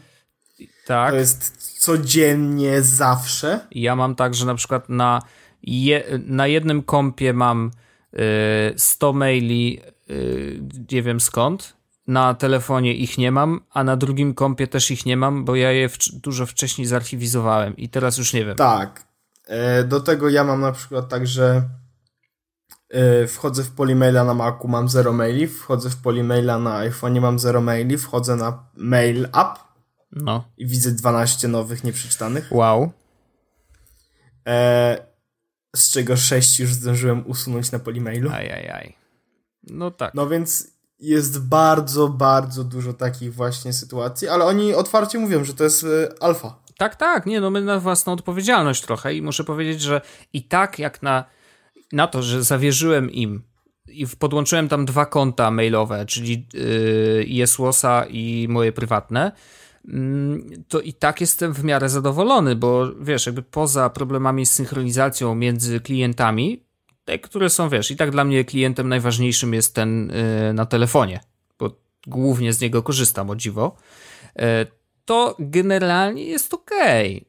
Tak.
To jest codziennie, zawsze.
Ja mam tak, że na przykład na, je, na jednym kompie mam y, 100 maili, y, nie wiem skąd. Na telefonie ich nie mam, a na drugim kompie też ich nie mam, bo ja je w, dużo wcześniej zarchiwizowałem i teraz już nie wiem.
Tak. E, do tego ja mam na przykład tak, że e, wchodzę w Polymaila na Macu, mam 0 maili, wchodzę w Polymaila na iPhone, mam 0 maili, wchodzę na Mail App
no.
i widzę 12 nowych nieprzeczytanych.
Wow.
E, z czego 6 już zdążyłem usunąć na Polymailu.
Ajajaj. No tak.
No więc jest bardzo, bardzo dużo takich właśnie sytuacji, ale oni otwarcie mówią, że to jest alfa.
Tak, tak, nie, no my na własną odpowiedzialność trochę i muszę powiedzieć, że i tak jak na, na to, że zawierzyłem im i podłączyłem tam dwa konta mailowe, czyli yy, ESWOSa i moje prywatne, to i tak jestem w miarę zadowolony, bo wiesz, jakby poza problemami z synchronizacją między klientami, te, które są, wiesz, i tak dla mnie klientem najważniejszym jest ten yy, na telefonie, bo głównie z niego korzystam, o dziwo, yy, to generalnie jest ok.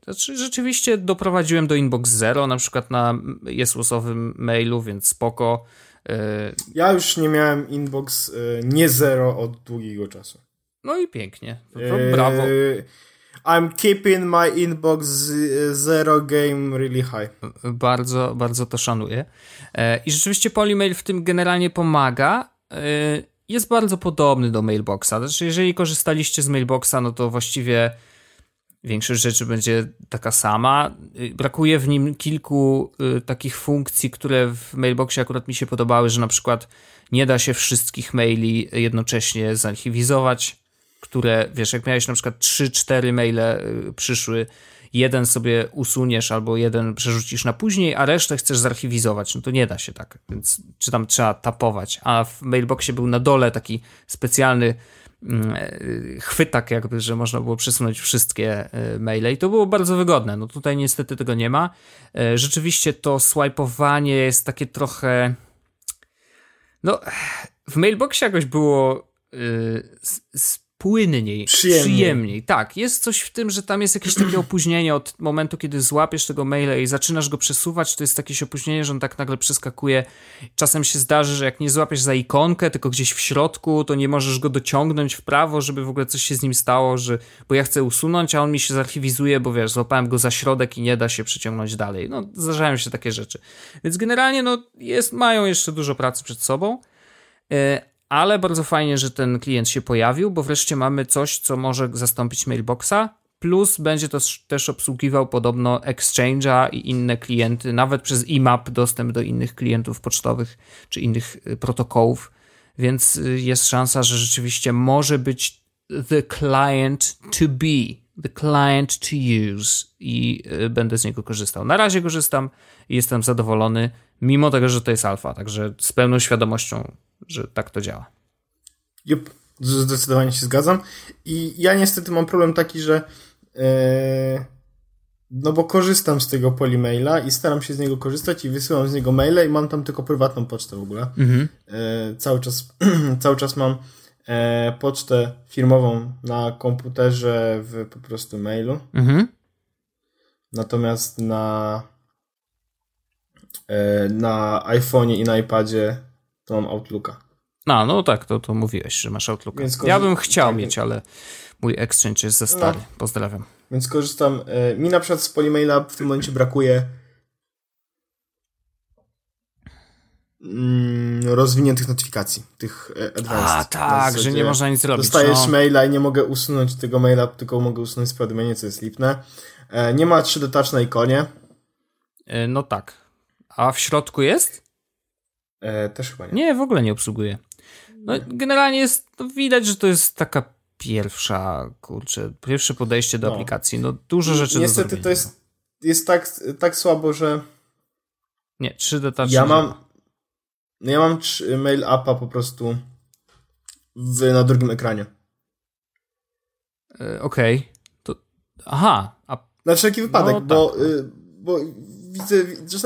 Znaczy, rzeczywiście doprowadziłem do inbox zero, na przykład na jesłosowym mailu, więc spoko.
E, ja już nie miałem inbox nie zero od długiego czasu.
No i pięknie. To, to brawo.
I'm keeping my inbox zero game really high.
Bardzo, bardzo to szanuję. I rzeczywiście Polymail w tym generalnie pomaga jest bardzo podobny do Mailboxa. Znaczy, jeżeli korzystaliście z Mailboxa, no to właściwie większość rzeczy będzie taka sama. Brakuje w nim kilku y, takich funkcji, które w Mailboxie akurat mi się podobały, że na przykład nie da się wszystkich maili jednocześnie zarchiwizować, które, wiesz, jak miałeś na przykład 3-4 maile y, przyszły jeden sobie usuniesz albo jeden przerzucisz na później, a resztę chcesz zarchiwizować, no to nie da się tak, więc czy tam trzeba tapować, a w mailboxie był na dole taki specjalny mm, e, chwytak jakby, że można było przesunąć wszystkie e, maile i to było bardzo wygodne. No tutaj niestety tego nie ma. E, rzeczywiście to swipeowanie jest takie trochę no w mailboxie jakoś było płynniej, przyjemniej. przyjemniej. Tak, jest coś w tym, że tam jest jakieś takie [clears throat] opóźnienie od momentu, kiedy złapiesz tego maila i zaczynasz go przesuwać, to jest jakieś opóźnienie, że on tak nagle przeskakuje. Czasem się zdarzy, że jak nie złapiesz za ikonkę, tylko gdzieś w środku, to nie możesz go dociągnąć w prawo, żeby w ogóle coś się z nim stało, że bo ja chcę usunąć, a on mi się zarchiwizuje, bo wiesz, złapałem go za środek i nie da się przeciągnąć dalej. No, zdarzają się takie rzeczy. Więc generalnie, no, jest, mają jeszcze dużo pracy przed sobą. Ale bardzo fajnie, że ten klient się pojawił, bo wreszcie mamy coś, co może zastąpić mailboxa. Plus będzie to też obsługiwał podobno Exchange'a i inne klienty, nawet przez IMAP dostęp do innych klientów pocztowych czy innych y, protokołów, więc y, jest szansa, że rzeczywiście może być the client to be, the client to use i y, będę z niego korzystał. Na razie korzystam i jestem zadowolony, mimo tego, że to jest alfa, także z pełną świadomością że tak to działa.
Jup, zdecydowanie się zgadzam. I ja niestety mam problem taki, że e, no bo korzystam z tego Polymaila i staram się z niego korzystać i wysyłam z niego maile i mam tam tylko prywatną pocztę w ogóle. Mhm. E, cały, czas, [clears throat] cały czas mam pocztę firmową na komputerze w po prostu mailu. Mhm. Natomiast na na iPhone'ie i na iPadzie to mam Outlooka.
A, no tak, to, to mówiłeś, że masz Outlooka. Ja bym chciał tak, mieć, ale mój Exchange jest za stary. No. Pozdrawiam.
Więc korzystam. E, mi na przykład z Polymaila w tym momencie brakuje mm, rozwiniętych notyfikacji, tych e, advanced.
A, tak, że nie można nic zrobić.
Dostajesz no. maila i nie mogę usunąć tego maila, tylko mogę usunąć powiadomienie, co jest lipne. E, nie ma 3D Touch na ikonie.
No tak. A w środku jest?
E, też chyba nie.
Nie, w ogóle nie obsługuje. No, generalnie jest, no, widać, że to jest taka pierwsza, kurczę, pierwsze podejście do no. aplikacji. No dużo rzeczy
Niestety
do Niestety
to jest, jest tak, tak słabo, że
nie, 3D Touch
ja mam no ja mam mail appa po prostu w, na drugim ekranie.
E, Okej. Okay. To aha. A...
Na wszelki wypadek, no, bo tak. y, bo widzę,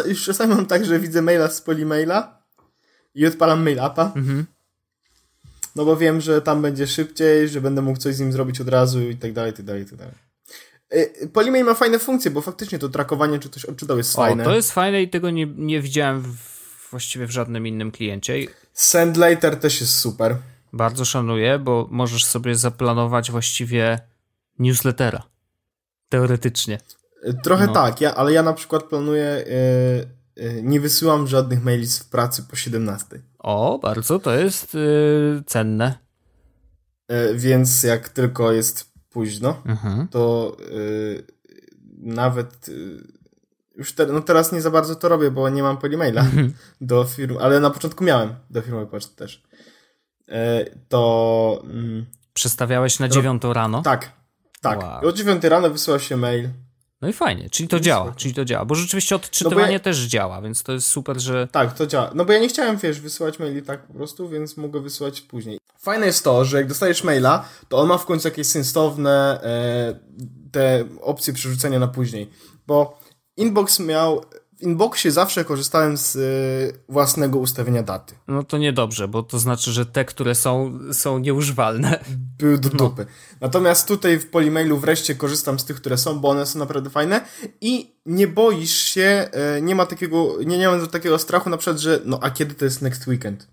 już czasami mam tak, że widzę maila z Polymaila i odpalam mail appa. Mhm. No bo wiem, że tam będzie szybciej, że będę mógł coś z nim zrobić od razu i tak dalej, i tak dalej, i tak dalej. Y, Polymail ma fajne funkcje, bo faktycznie to trakowanie, czy ktoś odczytał jest fajne.
O, to jest fajne i tego nie, nie widziałem w, właściwie w żadnym innym kliencie.
Send later też jest super.
Bardzo szanuję, bo możesz sobie zaplanować właściwie newslettera. Teoretycznie.
Trochę no. tak, ja, ale ja na przykład planuję, yy, yy, nie wysyłam żadnych maili w pracy po 17.
O, bardzo to jest yy, cenne.
więc jak tylko jest późno, mhm. to nawet już te, no teraz nie za bardzo to robię, bo nie mam polimaila mhm. [laughs] do firmy, ale na początku miałem do firmy poczty też. to... Mm,
Przestawiałeś na dziewiątą rano?
Tak, tak. Wow. I o 9 rano wysyła się mail.
No i fajnie, czyli to działa, czyli to działa, bo rzeczywiście odczytywanie no ja... też działa, więc to jest super, że...
Tak, to działa, no bo ja nie chciałem, wiesz, wysyłać maili tak po prostu, więc mogę wysyłać później. Fajne jest to, że jak dostajesz maila, to on ma w końcu jakieś sensowne e, te opcje przerzucenia na później, bo inbox miał w Inboxie zawsze korzystałem z y, własnego ustawienia daty.
No to niedobrze, bo to znaczy, że te, które są, są nieużywalne.
Były do no. dupy. No. Natomiast tutaj w Polimailu wreszcie korzystam z tych, które są, bo one są naprawdę fajne i nie boisz się, y, nie ma takiego, nie, nie mam takiego strachu na przykład, że no a kiedy to jest next weekend?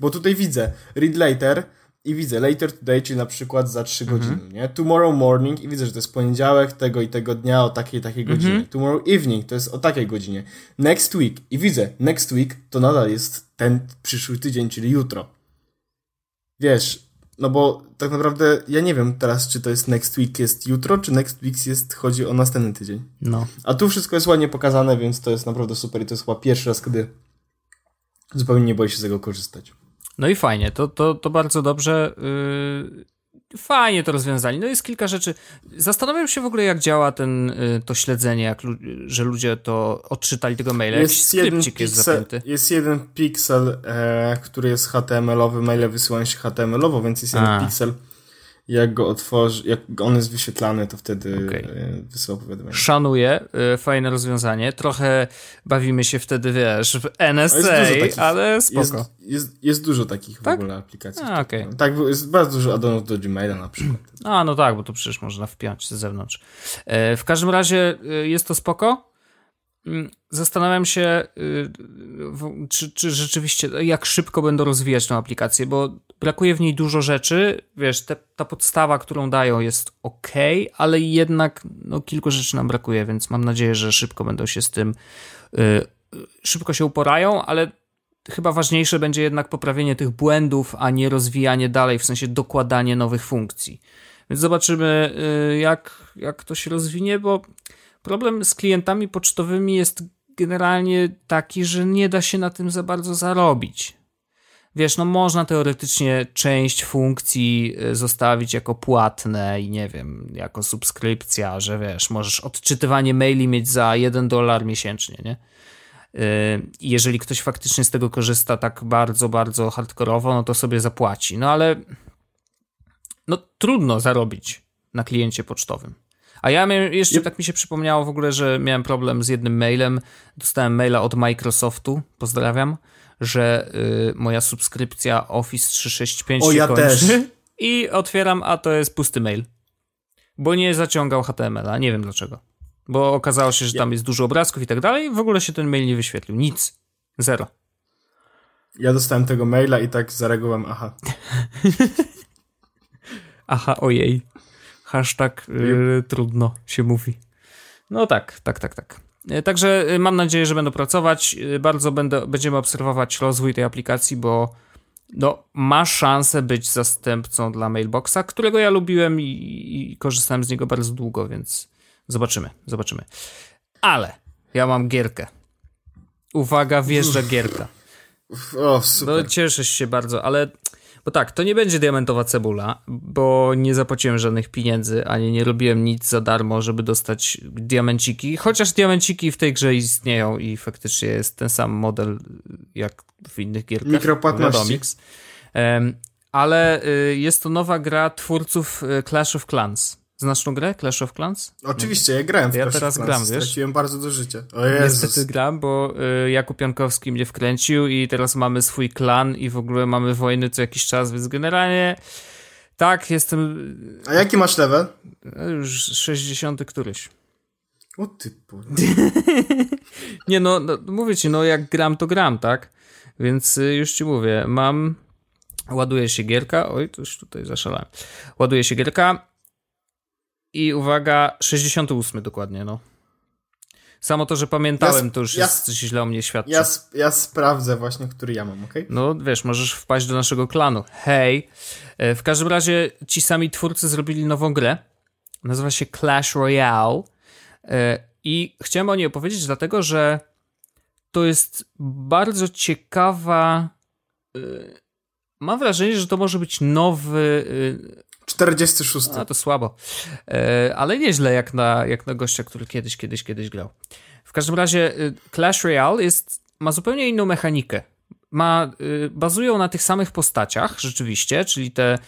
Bo tutaj widzę, read later, i widzę later today, czyli na przykład za 3 mhm. godziny, nie? Tomorrow morning i widzę, że to jest poniedziałek tego i tego dnia o takiej takiej mhm. godzinie. Tomorrow evening to jest o takiej godzinie. Next week i widzę, next week to nadal jest ten przyszły tydzień, czyli jutro. Wiesz, no bo tak naprawdę ja nie wiem teraz, czy to jest next week jest jutro, czy next week jest, chodzi o następny tydzień.
No.
A tu wszystko jest ładnie pokazane, więc to jest naprawdę super i to jest chyba pierwszy raz, kiedy zupełnie nie boję się z tego korzystać.
No i fajnie, to, to, to bardzo dobrze. Yy, fajnie to rozwiązali. No jest kilka rzeczy. Zastanawiam się w ogóle, jak działa ten, yy, to śledzenie, jak, że ludzie to odczytali tego maila. Jest Jakiś jeden jest zapięty.
Jest jeden piksel, e, który jest HTML-owy, maile wysyłają się HTML-owo, więc jest jeden A. piksel jak go otworzy, jak on jest wyświetlany, to wtedy okay. wysyła powiadomienie.
Szanuję, y, fajne rozwiązanie. Trochę bawimy się wtedy, wiesz, w NSA, takich, ale spoko.
Jest, jest, jest, dużo takich tak? w ogóle aplikacji. A, okay. Tak, jest bardzo dużo addonów do Gmaila na przykład. [clears throat]
A, no tak, bo to przecież można wpiąć z zewnątrz. E, w każdym razie jest to spoko. Mm, zastanawiam się, czy, czy, rzeczywiście, jak szybko będą rozwijać tę aplikację, bo brakuje w niej dużo rzeczy. Wiesz, te, ta podstawa, którą dają, jest ok, ale jednak no, kilku rzeczy nam brakuje, więc mam nadzieję, że szybko będą się z tym, y, szybko się uporają, ale chyba ważniejsze będzie jednak poprawienie tych błędów, a nie rozwijanie dalej, w sensie dokładanie nowych funkcji. Więc zobaczymy, y, jak, jak to się rozwinie, bo Problem z klientami pocztowymi jest generalnie taki, że nie da się na tym za bardzo zarobić. Wiesz, no można teoretycznie część funkcji e, zostawić jako płatne i nie wiem, jako subskrypcja, że wiesz, możesz odczytywanie maili mieć za 1 dolar miesięcznie, nie? E, jeżeli ktoś faktycznie z tego korzysta tak bardzo, bardzo hardkorowo, no to sobie zapłaci. No ale no trudno zarobić na kliencie pocztowym. A ja miałem, jeszcze tak mi się przypomniało w ogóle, że miałem problem z jednym mailem. Dostałem maila od Microsoftu, pozdrawiam, że y, moja subskrypcja Office 365 o, się ja kończy. Też. [laughs] I otwieram, a to jest pusty mail. Bo nie zaciągał HTML-a, nie wiem dlaczego. Bo okazało się, że tam jest dużo obrazków i tak dalej, w ogóle się ten mail nie wyświetlił. Nic. Zero.
Ja dostałem tego maila i tak zareagowałem, aha. [laughs]
aha, ojej. Hashtag y, trudno się mówi. No tak, tak, tak, tak. Y, także y, mam nadzieję, że będą pracować. Bardzo będę, będziemy obserwować rozwój tej aplikacji, bo no, ma szansę być zastępcą dla Mailboxa, którego ja lubiłem i, i korzystałem z niego bardzo długo, więc zobaczymy, zobaczymy. Ale ja mam gierkę. Uwaga, wjeżdża gierka.
O, super.
No, cieszę się bardzo, ale bo tak, to nie będzie diamentowa cebula, bo nie zapłaciłem żadnych pieniędzy, ani nie robiłem nic za darmo, żeby dostać diamenciki. Chociaż diamenciki w tej grze istnieją i faktycznie jest ten sam model jak w innych gierkach.
Mikropłatności.
Um, ale y, jest to nowa gra twórców y, Clash of Clans. Znasz tą grę Clash of Clans?
Oczywiście, ja grałem w
ja
Clash
teraz
of Clans.
gram, wiesz?
Straciłem bardzo do życia. O Jezus.
Niestety gram, bo y, Jakub Jankowski mnie wkręcił i teraz mamy swój klan i w ogóle mamy wojny co jakiś czas, więc generalnie tak, jestem
A jaki masz level?
już 60 któryś.
O ty. [laughs]
Nie no, no, mówię ci, no jak gram, to gram, tak? Więc y, już ci mówię, mam... Ładuje się gierka, oj, to już tutaj zaszalałem. Ładuje się gierka i uwaga, 68 dokładnie, no. Samo to, że pamiętałem,
Ja
to już
ja
jest źle o mnie świadczy.
Ja, ja sprawdzę właśnie, który ja mam, okej?
No wiesz, możesz wpaść do naszego klanu. Hej. E, W każdym razie ci sami twórcy zrobili nową grę. Nazywa się Clash Royale. E, I chciałem o niej opowiedzieć, dlatego że to jest bardzo ciekawa. e, Mam wrażenie, że to może być nowy.
46.
e, A to słabo. E, Ale nieźle jak na, jak na gościa, który kiedyś, kiedyś, kiedyś grał. W każdym razie e, Clash Royale jest, ma zupełnie inną mechanikę. Ma, y, bazują na tych samych postaciach, rzeczywiście, czyli te,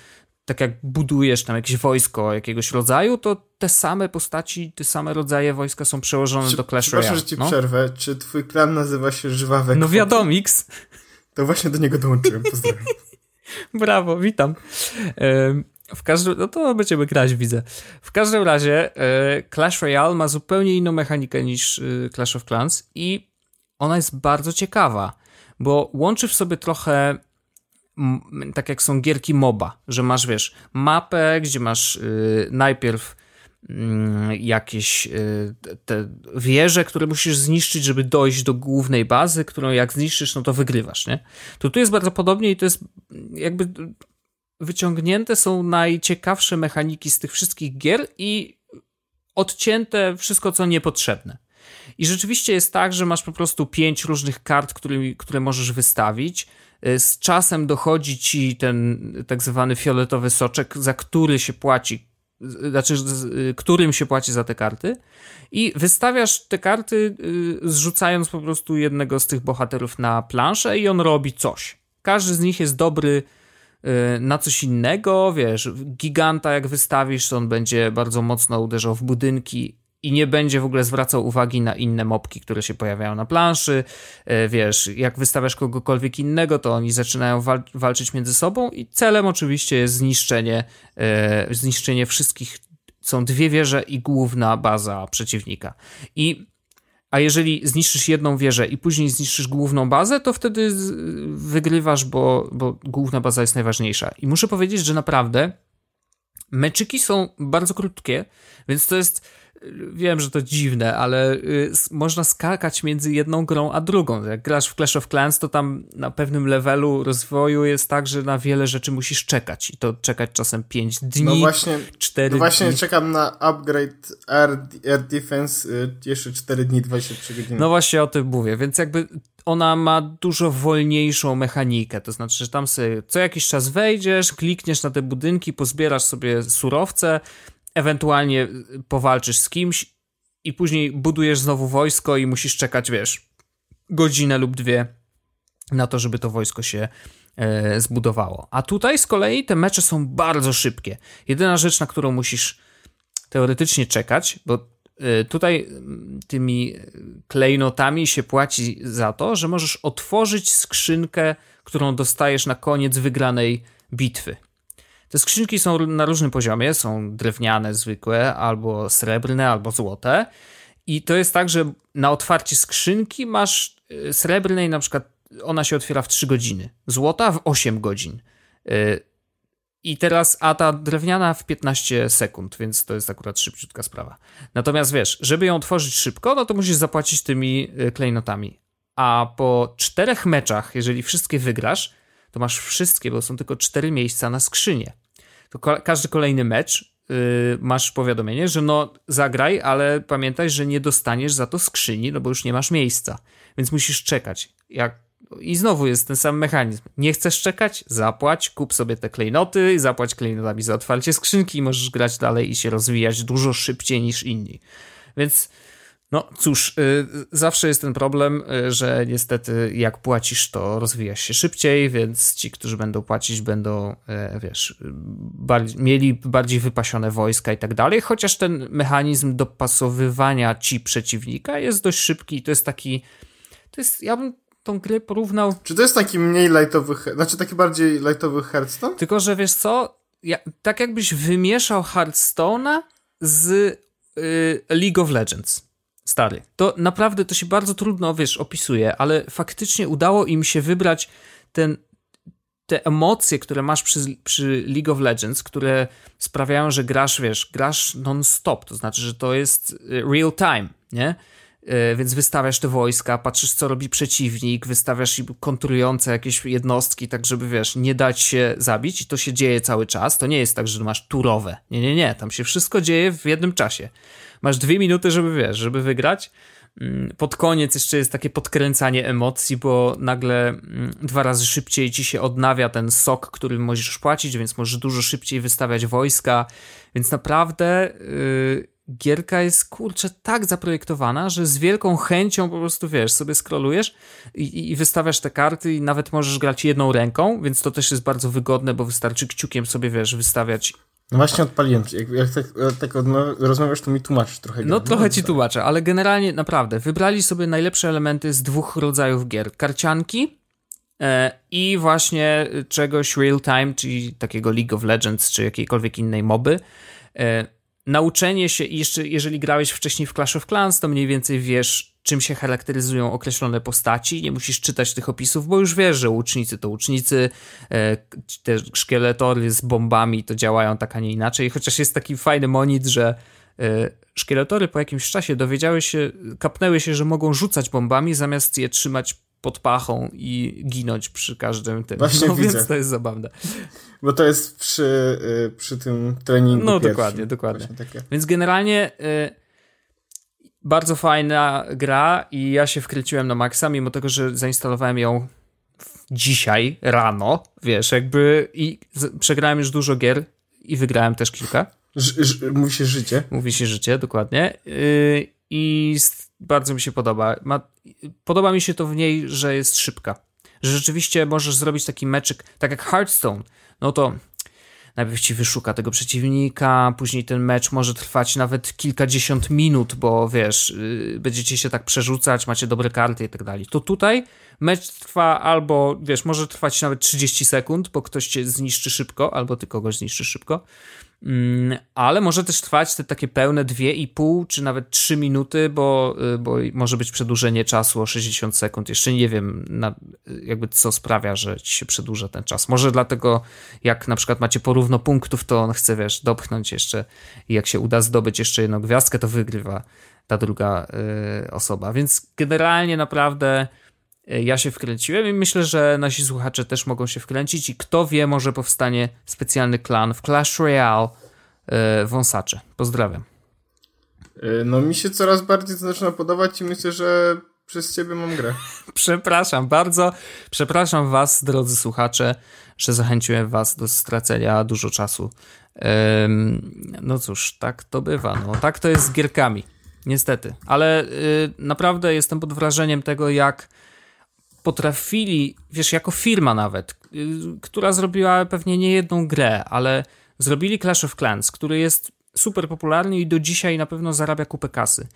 tak jak budujesz tam jakieś wojsko jakiegoś rodzaju, to te same postaci, te same rodzaje wojska są przełożone
Czy-
do Clash Royale.
że ci
no.
przerwę. Czy twój klan nazywa się Żwawe
no wiadomix.
To właśnie do niego dołączyłem. Pozdrawiam. [laughs]
Brawo, witam. W każdym, no to będziemy grać, widzę. W każdym razie e, Clash Royale ma zupełnie inną mechanikę niż e, Clash of Clans i ona jest bardzo ciekawa, bo łączy w sobie trochę tak jak są gierki MOBA, że masz, wiesz, mapę, gdzie masz y, najpierw mm, jakieś te wieże, które musisz zniszczyć, żeby dojść do głównej bazy, którą jak zniszczysz, no to wygrywasz, nie? To tu jest bardzo podobnie i to jest jakby wyciągnięte są najciekawsze mechaniki z tych wszystkich gier i odcięte wszystko, co niepotrzebne. I rzeczywiście jest tak, że masz po prostu pięć różnych kart, którymi, które możesz wystawić. Y, Z czasem dochodzi ci ten tak zwany fioletowy soczek, za który się płaci, z- znaczy y, którym się płaci za te karty. I wystawiasz te karty, y, zrzucając po prostu jednego z tych bohaterów na planszę, i on robi coś. Każdy z nich jest dobry y, na coś innego, wiesz, giganta jak wystawisz, to on będzie bardzo mocno uderzał w budynki i nie będzie w ogóle zwracał uwagi na inne mopki, które się pojawiają na planszy, Y, wiesz, jak wystawiasz kogokolwiek innego, to oni zaczynają wal walczyć między sobą i celem oczywiście jest zniszczenie, y, zniszczenie wszystkich, są dwie wieże i główna baza przeciwnika. I a jeżeli zniszczysz jedną wieżę i później zniszczysz główną bazę, to wtedy wygrywasz, bo, bo główna baza jest najważniejsza. I muszę powiedzieć, że naprawdę meczyki są bardzo krótkie, więc to jest. Wiem, że to dziwne, ale y, można skakać między jedną grą a drugą. Jak grasz w Clash of Clans, to tam na pewnym levelu rozwoju jest tak, że na wiele rzeczy musisz czekać. I to czekać czasem 5 dni,
No właśnie,
4
no właśnie
dni.
czekam na upgrade Air, Air Defense y, jeszcze 4 dni, 23 godziny.
No właśnie o tym mówię, więc jakby ona ma dużo wolniejszą mechanikę, to znaczy, że tam sobie co jakiś czas wejdziesz, klikniesz na te budynki, pozbierasz sobie surowce, ewentualnie powalczysz z kimś i później budujesz znowu wojsko i musisz czekać, wiesz, godzinę lub dwie na to, żeby to wojsko się e, zbudowało. A tutaj z kolei te mecze są bardzo szybkie. Jedyna rzecz, na którą musisz teoretycznie czekać, bo y, tutaj mm, tymi y, klejnotami się płaci za to, że możesz otworzyć skrzynkę, którą dostajesz na koniec wygranej bitwy. Te skrzynki są na różnym poziomie, są drewniane, zwykłe, albo srebrne, albo złote. I to jest tak, że na otwarcie skrzynki masz y, srebrnej, na przykład ona się otwiera w 3 godziny, złota w 8 godzin. Y, I teraz, a ta drewniana w 15 sekund, więc to jest akurat szybciutka sprawa. Natomiast wiesz, żeby ją otworzyć szybko, no to musisz zapłacić tymi y, klejnotami. A po czterech meczach, jeżeli wszystkie wygrasz, to masz wszystkie, bo są tylko cztery miejsca na skrzynię. To ko- każdy kolejny mecz yy, masz powiadomienie, że no zagraj, ale pamiętaj, że nie dostaniesz za to skrzyni, no bo już nie masz miejsca. Więc musisz czekać. Jak i znowu jest ten sam mechanizm. Nie chcesz czekać? Zapłać, kup sobie te klejnoty, zapłać klejnotami za otwarcie skrzynki i możesz grać dalej i się rozwijać dużo szybciej niż inni. Więc No cóż, y, zawsze jest ten problem, y, że niestety jak płacisz, to rozwijasz się szybciej, więc ci, którzy będą płacić, będą, y, wiesz, bardziej, mieli bardziej wypasione wojska i tak dalej, chociaż ten mechanizm dopasowywania ci przeciwnika jest dość szybki i to jest taki, to jest, ja bym tą grę porównał...
Czy to jest taki mniej lightowy, znaczy taki bardziej lightowy Hearthstone?
Tylko, że wiesz co, ja, tak jakbyś wymieszał Hearthstone'a z y, League of Legends stary. To naprawdę to się bardzo trudno, wiesz, opisuje, ale faktycznie udało im się wybrać ten, te emocje, które masz przy, przy League of Legends, które sprawiają, że grasz, wiesz, grasz non-stop, to znaczy, że to jest y, real time, nie? Y, więc wystawiasz te wojska, patrzysz, co robi przeciwnik, wystawiasz kontrujące jakieś jednostki, tak żeby, wiesz, nie dać się zabić i to się dzieje cały czas. To nie jest tak, że masz turowe. Nie, nie, nie. Tam się wszystko dzieje w jednym czasie masz dwie minuty, żeby wiesz, żeby wygrać. Mm, pod koniec jeszcze jest takie podkręcanie emocji, bo nagle mm, dwa razy szybciej ci się odnawia ten sok, który możesz płacić, więc możesz dużo szybciej wystawiać wojska. Więc naprawdę yy, gierka jest kurczę tak zaprojektowana, że z wielką chęcią po prostu wiesz, sobie scrollujesz i, i wystawiasz te karty i nawet możesz grać jedną ręką, więc to też jest bardzo wygodne, bo wystarczy kciukiem sobie wiesz, wystawiać
no właśnie odpaliłem. Jak, jak tak, tak rozmawiasz, to mi tłumaczysz trochę.
No trochę ci tłumaczę, ale generalnie naprawdę wybrali sobie najlepsze elementy z dwóch rodzajów gier. Karcianki e, i właśnie czegoś real time, czyli takiego League of Legends, czy jakiejkolwiek innej moby. E, nauczenie się, jeszcze jeżeli grałeś wcześniej w Clash of Clans, to mniej więcej wiesz, czym się charakteryzują określone postaci. Nie musisz czytać tych opisów, bo już wiesz, że łucznicy to łucznicy, e, te szkieletory z bombami to działają tak, a nie inaczej. Chociaż jest taki fajny monit, że e, szkieletory po jakimś czasie dowiedziały się, kapnęły się, że mogą rzucać bombami zamiast je trzymać pod pachą i ginąć przy każdym tym.
Właśnie
no,
widzę.
więc to jest zabawne.
Bo to jest przy, y, przy tym treningu
No
pierwszym.
dokładnie, dokładnie. Więc generalnie y, bardzo fajna gra i ja się wkręciłem na maksa, mimo tego, że zainstalowałem ją dzisiaj rano, wiesz, jakby i przegrałem już dużo gier i wygrałem też kilka.
mówi się życie.
Mówi się życie, dokładnie. Yy, I bardzo mi się podoba. Ma, podoba mi się to w niej, że jest szybka. Że rzeczywiście możesz zrobić taki meczyk, tak jak Hearthstone. No to najpierw ci wyszuka tego przeciwnika, później ten mecz może trwać nawet kilkadziesiąt minut, bo wiesz, yy, będziecie się tak przerzucać, macie dobre karty i tak dalej. To tutaj mecz trwa albo, wiesz, może trwać nawet 30 sekund, bo ktoś cię zniszczy szybko, albo ty kogoś zniszczysz szybko. Mm, ale może też trwać te takie pełne 2,5 czy nawet 3 minuty, bo, y, bo może być przedłużenie czasu o 60 sekund. Jeszcze nie wiem, na, jakby co sprawia, że ci się przedłuża ten czas. Może dlatego, jak na przykład macie porówno punktów, to on chce, wiesz, dopchnąć jeszcze i jak się uda zdobyć jeszcze jedną gwiazdkę, to wygrywa ta druga y, osoba. Więc generalnie naprawdę ja się wkręciłem i myślę, że nasi słuchacze też mogą się wkręcić i kto wie, może powstanie specjalny klan w Clash Royale yy, wąsacze. Pozdrawiam.
Y, no mi się coraz bardziej zaczyna podobać i myślę, że przez ciebie mam grę. [laughs]
przepraszam bardzo. Przepraszam was, drodzy słuchacze, że zachęciłem was do stracenia dużo czasu. no cóż, tak to bywa. No, tak to jest z gierkami. Niestety. Ale y, naprawdę jestem pod wrażeniem tego, jak potrafili, wiesz, jako firma nawet, y, która zrobiła pewnie nie jedną grę, ale zrobili Clash of Clans, który jest super popularny i do dzisiaj na pewno zarabia kupę kasy.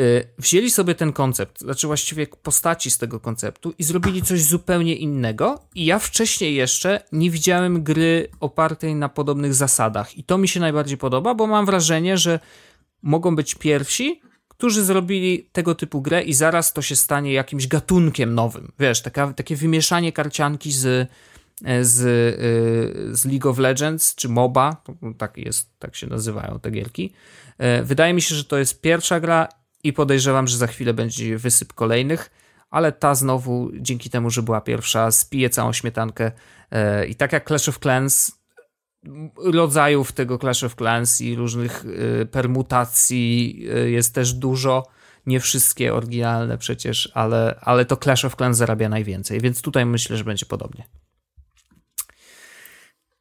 Y, wzięli sobie ten koncept, znaczy właściwie postaci z tego konceptu i zrobili coś zupełnie innego. I ja wcześniej jeszcze nie widziałem gry opartej na podobnych zasadach. I to mi się najbardziej podoba, bo mam wrażenie, że mogą być pierwsi, którzy zrobili tego typu grę i zaraz to się stanie jakimś gatunkiem nowym. Wiesz, taka, takie wymieszanie karcianki z, z, y, z League of Legends czy MOBA, tak, jest, tak się nazywają te gierki. Y, wydaje mi się, że to jest pierwsza gra i podejrzewam, że za chwilę będzie wysyp kolejnych, ale ta znowu, dzięki temu, że była pierwsza, spije całą śmietankę. I tak jak Clash of Clans, rodzajów tego Clash of Clans i różnych y, permutacji y, jest też dużo. Nie wszystkie oryginalne przecież, ale, ale to Clash of Clans zarabia najwięcej, więc tutaj myślę, że będzie podobnie.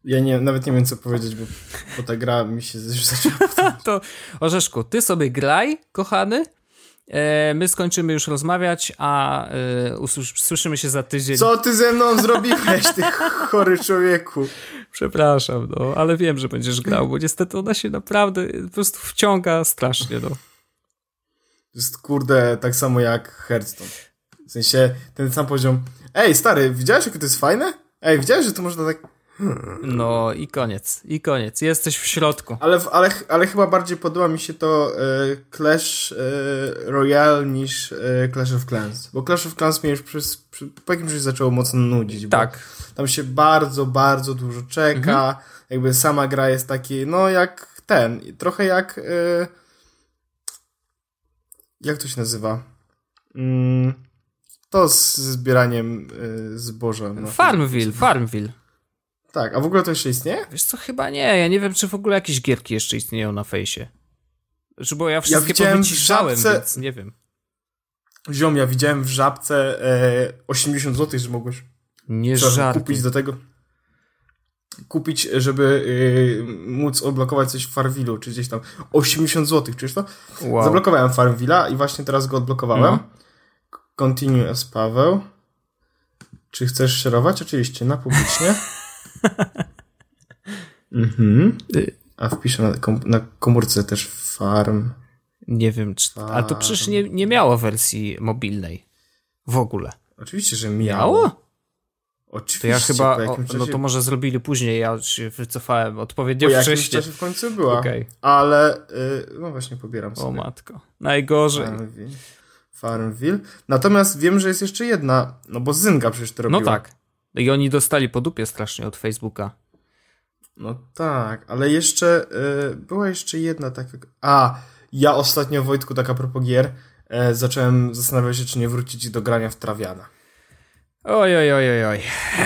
Ja nie, nawet nie wiem, co powiedzieć, bo, bo ta gra mi się już [laughs] zaczęła [laughs]
To Orzeszku, ty sobie graj, kochany, E, my skończymy już rozmawiać, a e, usłyszymy się za tydzień.
Co ty ze mną zrobiłeś, ty [laughs] chory człowieku?
Przepraszam, no, ale wiem, że będziesz grał, bo niestety ona się naprawdę po prostu wciąga strasznie, no.
To jest kurde tak samo jak Hearthstone. W sensie ten sam poziom. Ej, stary, widziałeś, jakie to jest fajne? Ej, widziałeś, że to można tak.
No i koniec, i koniec. Jesteś w środku.
Ale, ale, ale chyba bardziej podoba mi się to e, Clash e, Royale niż e, Clash of Clans. Bo Clash of Clans mnie już przez, przy, po jakimś czasie zaczęło mocno nudzić.
Tak.
Tam się bardzo, bardzo dużo czeka. Mhm. Jakby sama gra jest taki, no jak ten. Trochę jak. Jak to się nazywa? Mm, to z zbieraniem y, zboża.
Farmville, Farmville.
Tak, a w ogóle to jeszcze istnieje?
Wiesz co, chyba nie. Ja nie wiem, czy w ogóle jakieś gierki jeszcze istnieją na fejsie. Znaczy, bo ja wszystkie ja powyciszałem, żabce... więc nie wiem.
Ziom, ja widziałem w żabce e, 80 zł, że mogłeś
nie
kupić do tego. Kupić, żeby y, móc odblokować coś w Farmville'u, czy gdzieś tam. 80 zł, czyż to? Wow. Zablokowałem Farmville'a i właśnie teraz go odblokowałem. No. Continue as Paweł. Czy chcesz szerować? Oczywiście, na publicznie. [laughs] mhm. A wpiszę na, kom na komórce też farm.
Nie wiem, czy. Farm. A to przecież nie, nie miało wersji mobilnej. W ogóle.
Oczywiście, że miało. miało?
Oczywiście. To ja chyba. O, czasie... No to może zrobili później, ja się wycofałem odpowiednio
po
wcześniej.
czasie w końcu była. Okay. Ale. Yy, no właśnie, pobieram sobie.
O matko. Najgorzej.
Farmville. Farmville. Natomiast wiem, że jest jeszcze jedna, no bo Zynga przecież to robiła.
No tak. I oni dostali po dupie strasznie od Facebooka.
No tak, ale jeszcze y, była jeszcze jedna taka. A, ja ostatnio Wojtku, taka propos gier, y, zacząłem zastanawiać się, czy nie wrócić do grania w Trawiana.
Oj, oj, oj, oj, oj.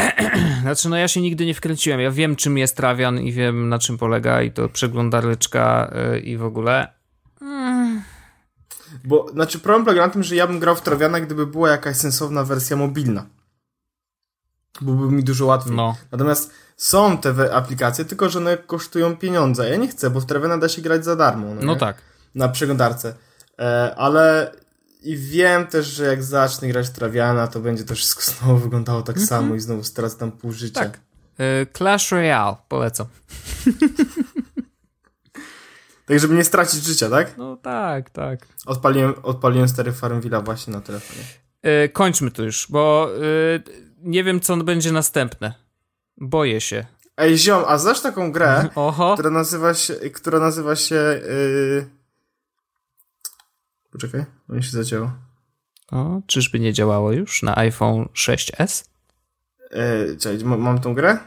[clears throat] Znaczy, no ja się nigdy nie wkręciłem. Ja wiem, czym jest Trawian i wiem, na czym polega i to przeglądareczka y, i w ogóle. Mm.
Bo, znaczy, problem polega na tym, że ja bym grał w Trawiana, gdyby była jakaś sensowna wersja mobilna byłoby mi dużo łatwiej. No. Natomiast są te aplikacje, tylko że one kosztują pieniądze. Ja nie chcę, bo w Traviana da się grać za darmo.
No, no tak.
Na przeglądarce. E, ale i wiem też, że jak zacznę grać Traviana, to będzie to wszystko [laughs] znowu wyglądało tak mm -hmm. samo i znowu stracę tam pół życia.
Tak. E, Clash Royale, polecam. [laughs]
tak, żeby nie stracić życia, tak?
No tak, tak.
Odpaliłem, odpaliłem stary Farmville właśnie na telefonie.
E, kończmy to już, bo e, nie wiem, co będzie następne. Boję się.
Ej, ziom, a znasz taką grę, [laughs] Oho. która nazywa się, która nazywa się, yy... Poczekaj, bo mi się zadziało.
O, czyżby nie działało już na iPhone 6s?
Yy, mam tą grę?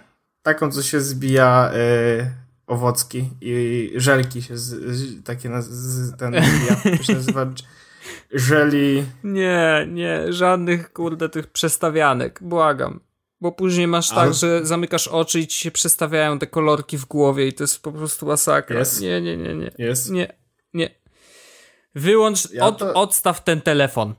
Taką, co się zbija yy, owocki i żelki się z, z, takie na, z, ten zbija. To się nazywa Żeli.
Nie, nie, żadnych kurde tych przestawianek, błagam. Bo później masz tak, Ale... tak, że zamykasz oczy i ci się przestawiają te kolorki w głowie i to jest po prostu masakra. Jest? Nie, nie, nie, nie.
Jest?
Nie, nie. Wyłącz, ja od, to... odstaw ten telefon.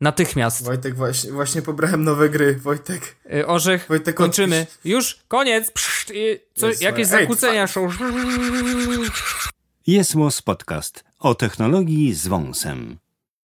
Natychmiast.
Wojtek, właśnie, właśnie pobrałem nowe gry, Wojtek.
Yy, orzech, Wojtek, kończymy. Odpisz. Już, koniec. Pszt, yy, co, jakieś zakłócenia są.
Jest Podcast o technologii z wąsem.